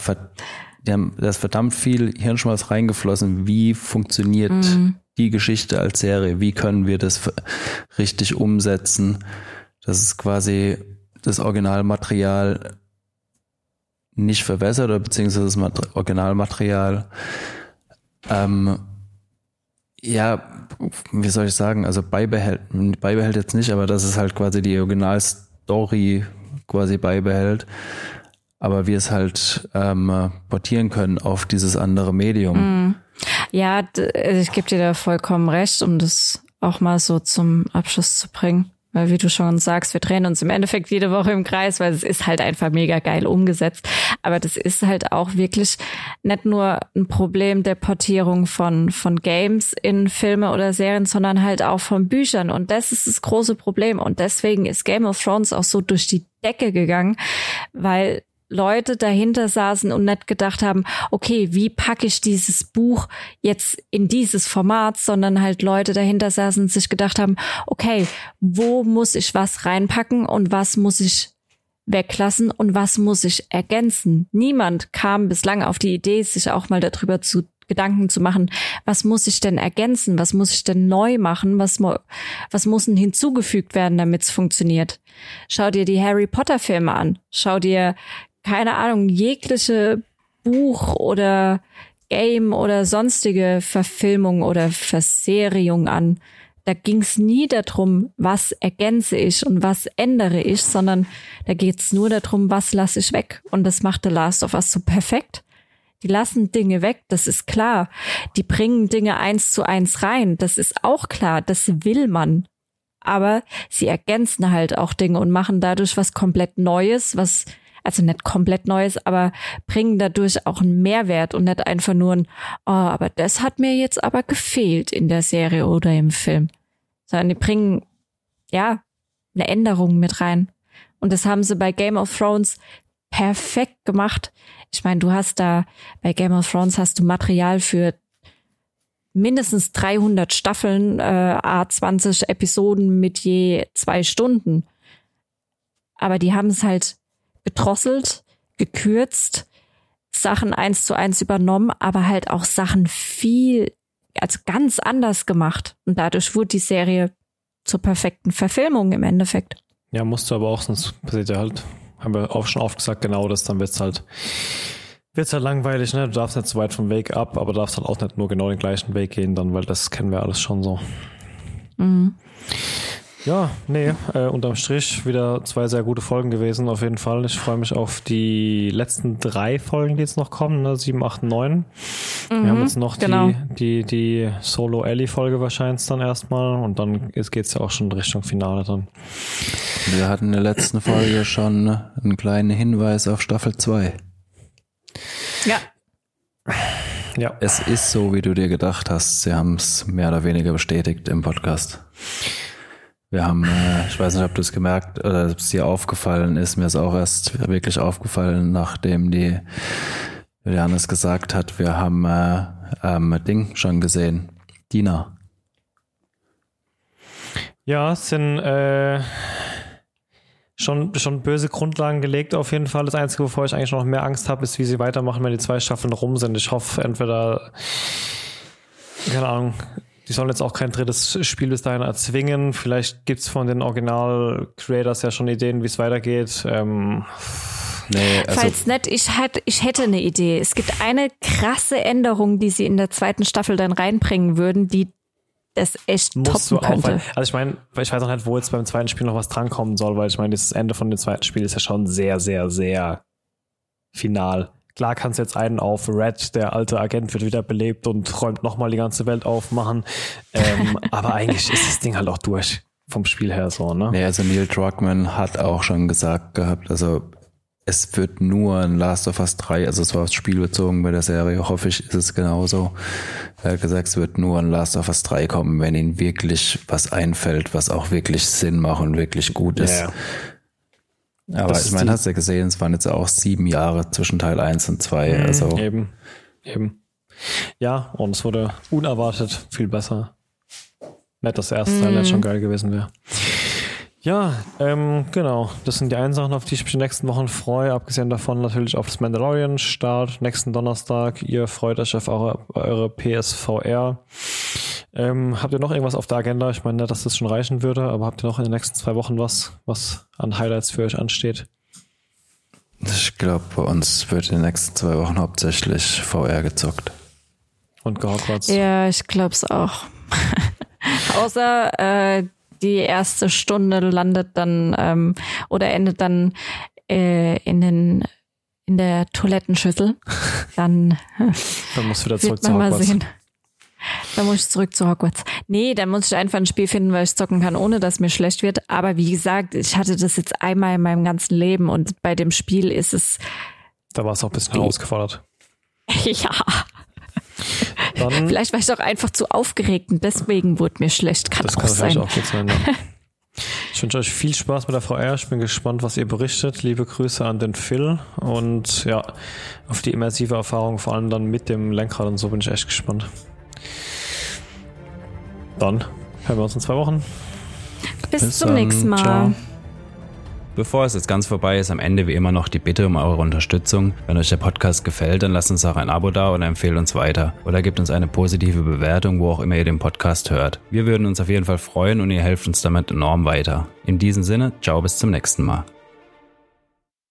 [SPEAKER 1] haben, da ist verdammt viel Hirnschmalz reingeflossen. Wie funktioniert mhm. die Geschichte als Serie? Wie können wir das richtig umsetzen? Das ist quasi das Originalmaterial nicht verwässert oder beziehungsweise das Originalmaterial ähm, ja, wie soll ich sagen, also beibehält, beibehält jetzt nicht, aber dass es halt quasi die Originalstory quasi beibehält, aber wir es halt ähm, portieren können auf dieses andere Medium.
[SPEAKER 2] Mm. Ja, also ich gebe dir da vollkommen recht, um das auch mal so zum Abschluss zu bringen. Weil wie du schon sagst, wir drehen uns im Endeffekt jede Woche im Kreis, weil es ist halt einfach mega geil umgesetzt. Aber das ist halt auch wirklich nicht nur ein Problem der Portierung von, von Games in Filme oder Serien, sondern halt auch von Büchern. Und das ist das große Problem. Und deswegen ist Game of Thrones auch so durch die Decke gegangen, weil Leute dahinter saßen und nicht gedacht haben, okay, wie packe ich dieses Buch jetzt in dieses Format, sondern halt Leute dahinter saßen und sich gedacht haben, okay, wo muss ich was reinpacken und was muss ich weglassen und was muss ich ergänzen? Niemand kam bislang auf die Idee, sich auch mal darüber zu Gedanken zu machen, was muss ich denn ergänzen, was muss ich denn neu machen, was, was muss denn hinzugefügt werden, damit es funktioniert. Schau dir die Harry Potter Filme an, schau dir keine Ahnung, jegliche Buch oder Game oder sonstige Verfilmung oder Verserierung an. Da ging es nie darum, was ergänze ich und was ändere ich, sondern da geht es nur darum, was lasse ich weg. Und das macht The Last of Us so perfekt. Die lassen Dinge weg, das ist klar. Die bringen Dinge eins zu eins rein, das ist auch klar, das will man. Aber sie ergänzen halt auch Dinge und machen dadurch was komplett Neues, was also nicht komplett Neues, aber bringen dadurch auch einen Mehrwert und nicht einfach nur ein, oh, aber das hat mir jetzt aber gefehlt in der Serie oder im Film. Sondern die bringen, ja, eine Änderung mit rein. Und das haben sie bei Game of Thrones perfekt gemacht. Ich meine, du hast da, bei Game of Thrones hast du Material für mindestens 300 Staffeln, äh, A20 Episoden mit je zwei Stunden. Aber die haben es halt gedrosselt, gekürzt, Sachen eins zu eins übernommen, aber halt auch Sachen viel, also ganz anders gemacht. Und dadurch wurde die Serie zur perfekten Verfilmung im Endeffekt.
[SPEAKER 3] Ja, musst du aber auch, sonst passiert ja halt, haben wir auch schon oft gesagt, genau das, dann wird's halt, wird's halt langweilig, ne? Du darfst nicht zu weit vom Weg ab, aber darfst halt auch nicht nur genau den gleichen Weg gehen, dann, weil das kennen wir alles schon so. Mhm. Ja, nee, äh, unterm Strich wieder zwei sehr gute Folgen gewesen, auf jeden Fall. Ich freue mich auf die letzten drei Folgen, die jetzt noch kommen, ne? 7, 8, 9. Mhm, Wir haben jetzt noch genau. die, die, die Solo-Ellie-Folge wahrscheinlich dann erstmal und dann geht es ja auch schon Richtung Finale dann.
[SPEAKER 1] Wir hatten in der letzten Folge schon einen kleinen Hinweis auf Staffel 2.
[SPEAKER 2] Ja.
[SPEAKER 1] Ja. Es ist so, wie du dir gedacht hast. Sie haben es mehr oder weniger bestätigt im Podcast. Wir haben, äh, ich weiß nicht, ob du es gemerkt oder ob es dir aufgefallen ist. Mir ist auch erst wirklich aufgefallen, nachdem die Johannes gesagt hat, wir haben äh, ähm, Ding schon gesehen. Dina.
[SPEAKER 3] Ja, es sind äh, schon, schon böse Grundlagen gelegt auf jeden Fall. Das Einzige, wovor ich eigentlich noch mehr Angst habe, ist, wie sie weitermachen, wenn die zwei Staffeln rum sind. Ich hoffe, entweder, keine Ahnung, die sollen jetzt auch kein drittes Spiel bis dahin erzwingen. Vielleicht gibt es von den Original-Creators ja schon Ideen, wie es weitergeht. Ähm,
[SPEAKER 2] Nee, also Falls nicht, ich, hätte, ich hätte eine Idee. Es gibt eine krasse Änderung, die sie in der zweiten Staffel dann reinbringen würden, die das echt Musst toppen könnte. Weil,
[SPEAKER 3] also ich meine, ich weiß auch nicht, wo jetzt beim zweiten Spiel noch was drankommen soll, weil ich meine, das Ende von dem zweiten Spiel ist ja schon sehr, sehr, sehr final. Klar kannst du jetzt einen auf Red, der alte Agent wird wieder belebt und räumt nochmal die ganze Welt aufmachen. Ähm, aber eigentlich ist das Ding halt auch durch vom Spiel her so, ne?
[SPEAKER 1] Nee, also Neil Druckmann hat auch schon gesagt gehabt, also es wird nur ein Last of Us 3, also es war aufs Spiel bezogen bei der Serie, hoffe ich, ist es genauso. Er hat gesagt, es wird nur ein Last of Us 3 kommen, wenn ihnen wirklich was einfällt, was auch wirklich Sinn macht und wirklich gut ist. Ja. Aber das ich meine, hast du ja gesehen, es waren jetzt auch sieben Jahre zwischen Teil 1 und 2. Mhm, also.
[SPEAKER 3] Eben, eben. Ja, und es wurde unerwartet viel besser. Nett, dass der erste Teil jetzt schon mhm. geil gewesen wäre. Ja, ähm, genau. Das sind die einen Sachen, auf die ich mich in den nächsten Wochen freue. Abgesehen davon natürlich auf das Mandalorian-Start nächsten Donnerstag. Ihr freut euch auf eure, eure PSVR. Ähm, habt ihr noch irgendwas auf der Agenda? Ich meine, dass das schon reichen würde, aber habt ihr noch in den nächsten zwei Wochen was, was an Highlights für euch ansteht?
[SPEAKER 1] Ich glaube, bei uns wird in den nächsten zwei Wochen hauptsächlich VR gezockt.
[SPEAKER 3] Und Hogwarts.
[SPEAKER 2] Ja, ich glaube es auch. Außer äh, die erste Stunde landet dann ähm, oder endet dann äh, in den in der Toilettenschüssel, dann,
[SPEAKER 3] dann musst du wieder zurück zu Hogwarts. Sehen.
[SPEAKER 2] Dann muss ich zurück zu Hogwarts. Nee, dann muss ich einfach ein Spiel finden, weil ich zocken kann, ohne dass mir schlecht wird. Aber wie gesagt, ich hatte das jetzt einmal in meinem ganzen Leben und bei dem Spiel ist es.
[SPEAKER 3] Da war es auch ein bisschen herausgefordert.
[SPEAKER 2] ja. Dann, vielleicht war ich auch einfach zu aufgeregt und deswegen wurde mir schlecht. Kann das auch kann sein. vielleicht auch gut sein. Ja.
[SPEAKER 3] Ich wünsche euch viel Spaß mit der VR. Ich bin gespannt, was ihr berichtet. Liebe Grüße an den Phil und ja, auf die immersive Erfahrung, vor allem dann mit dem Lenkrad und so bin ich echt gespannt. Dann hören wir uns in zwei Wochen.
[SPEAKER 2] Bis, Bis zum nächsten Mal. Ciao.
[SPEAKER 1] Bevor es jetzt ganz vorbei ist, am Ende wie immer noch die Bitte um eure Unterstützung. Wenn euch der Podcast gefällt, dann lasst uns auch ein Abo da und empfehlt uns weiter. Oder gebt uns eine positive Bewertung, wo auch immer ihr den Podcast hört. Wir würden uns auf jeden Fall freuen und ihr helft uns damit enorm weiter. In diesem Sinne, ciao bis zum nächsten Mal.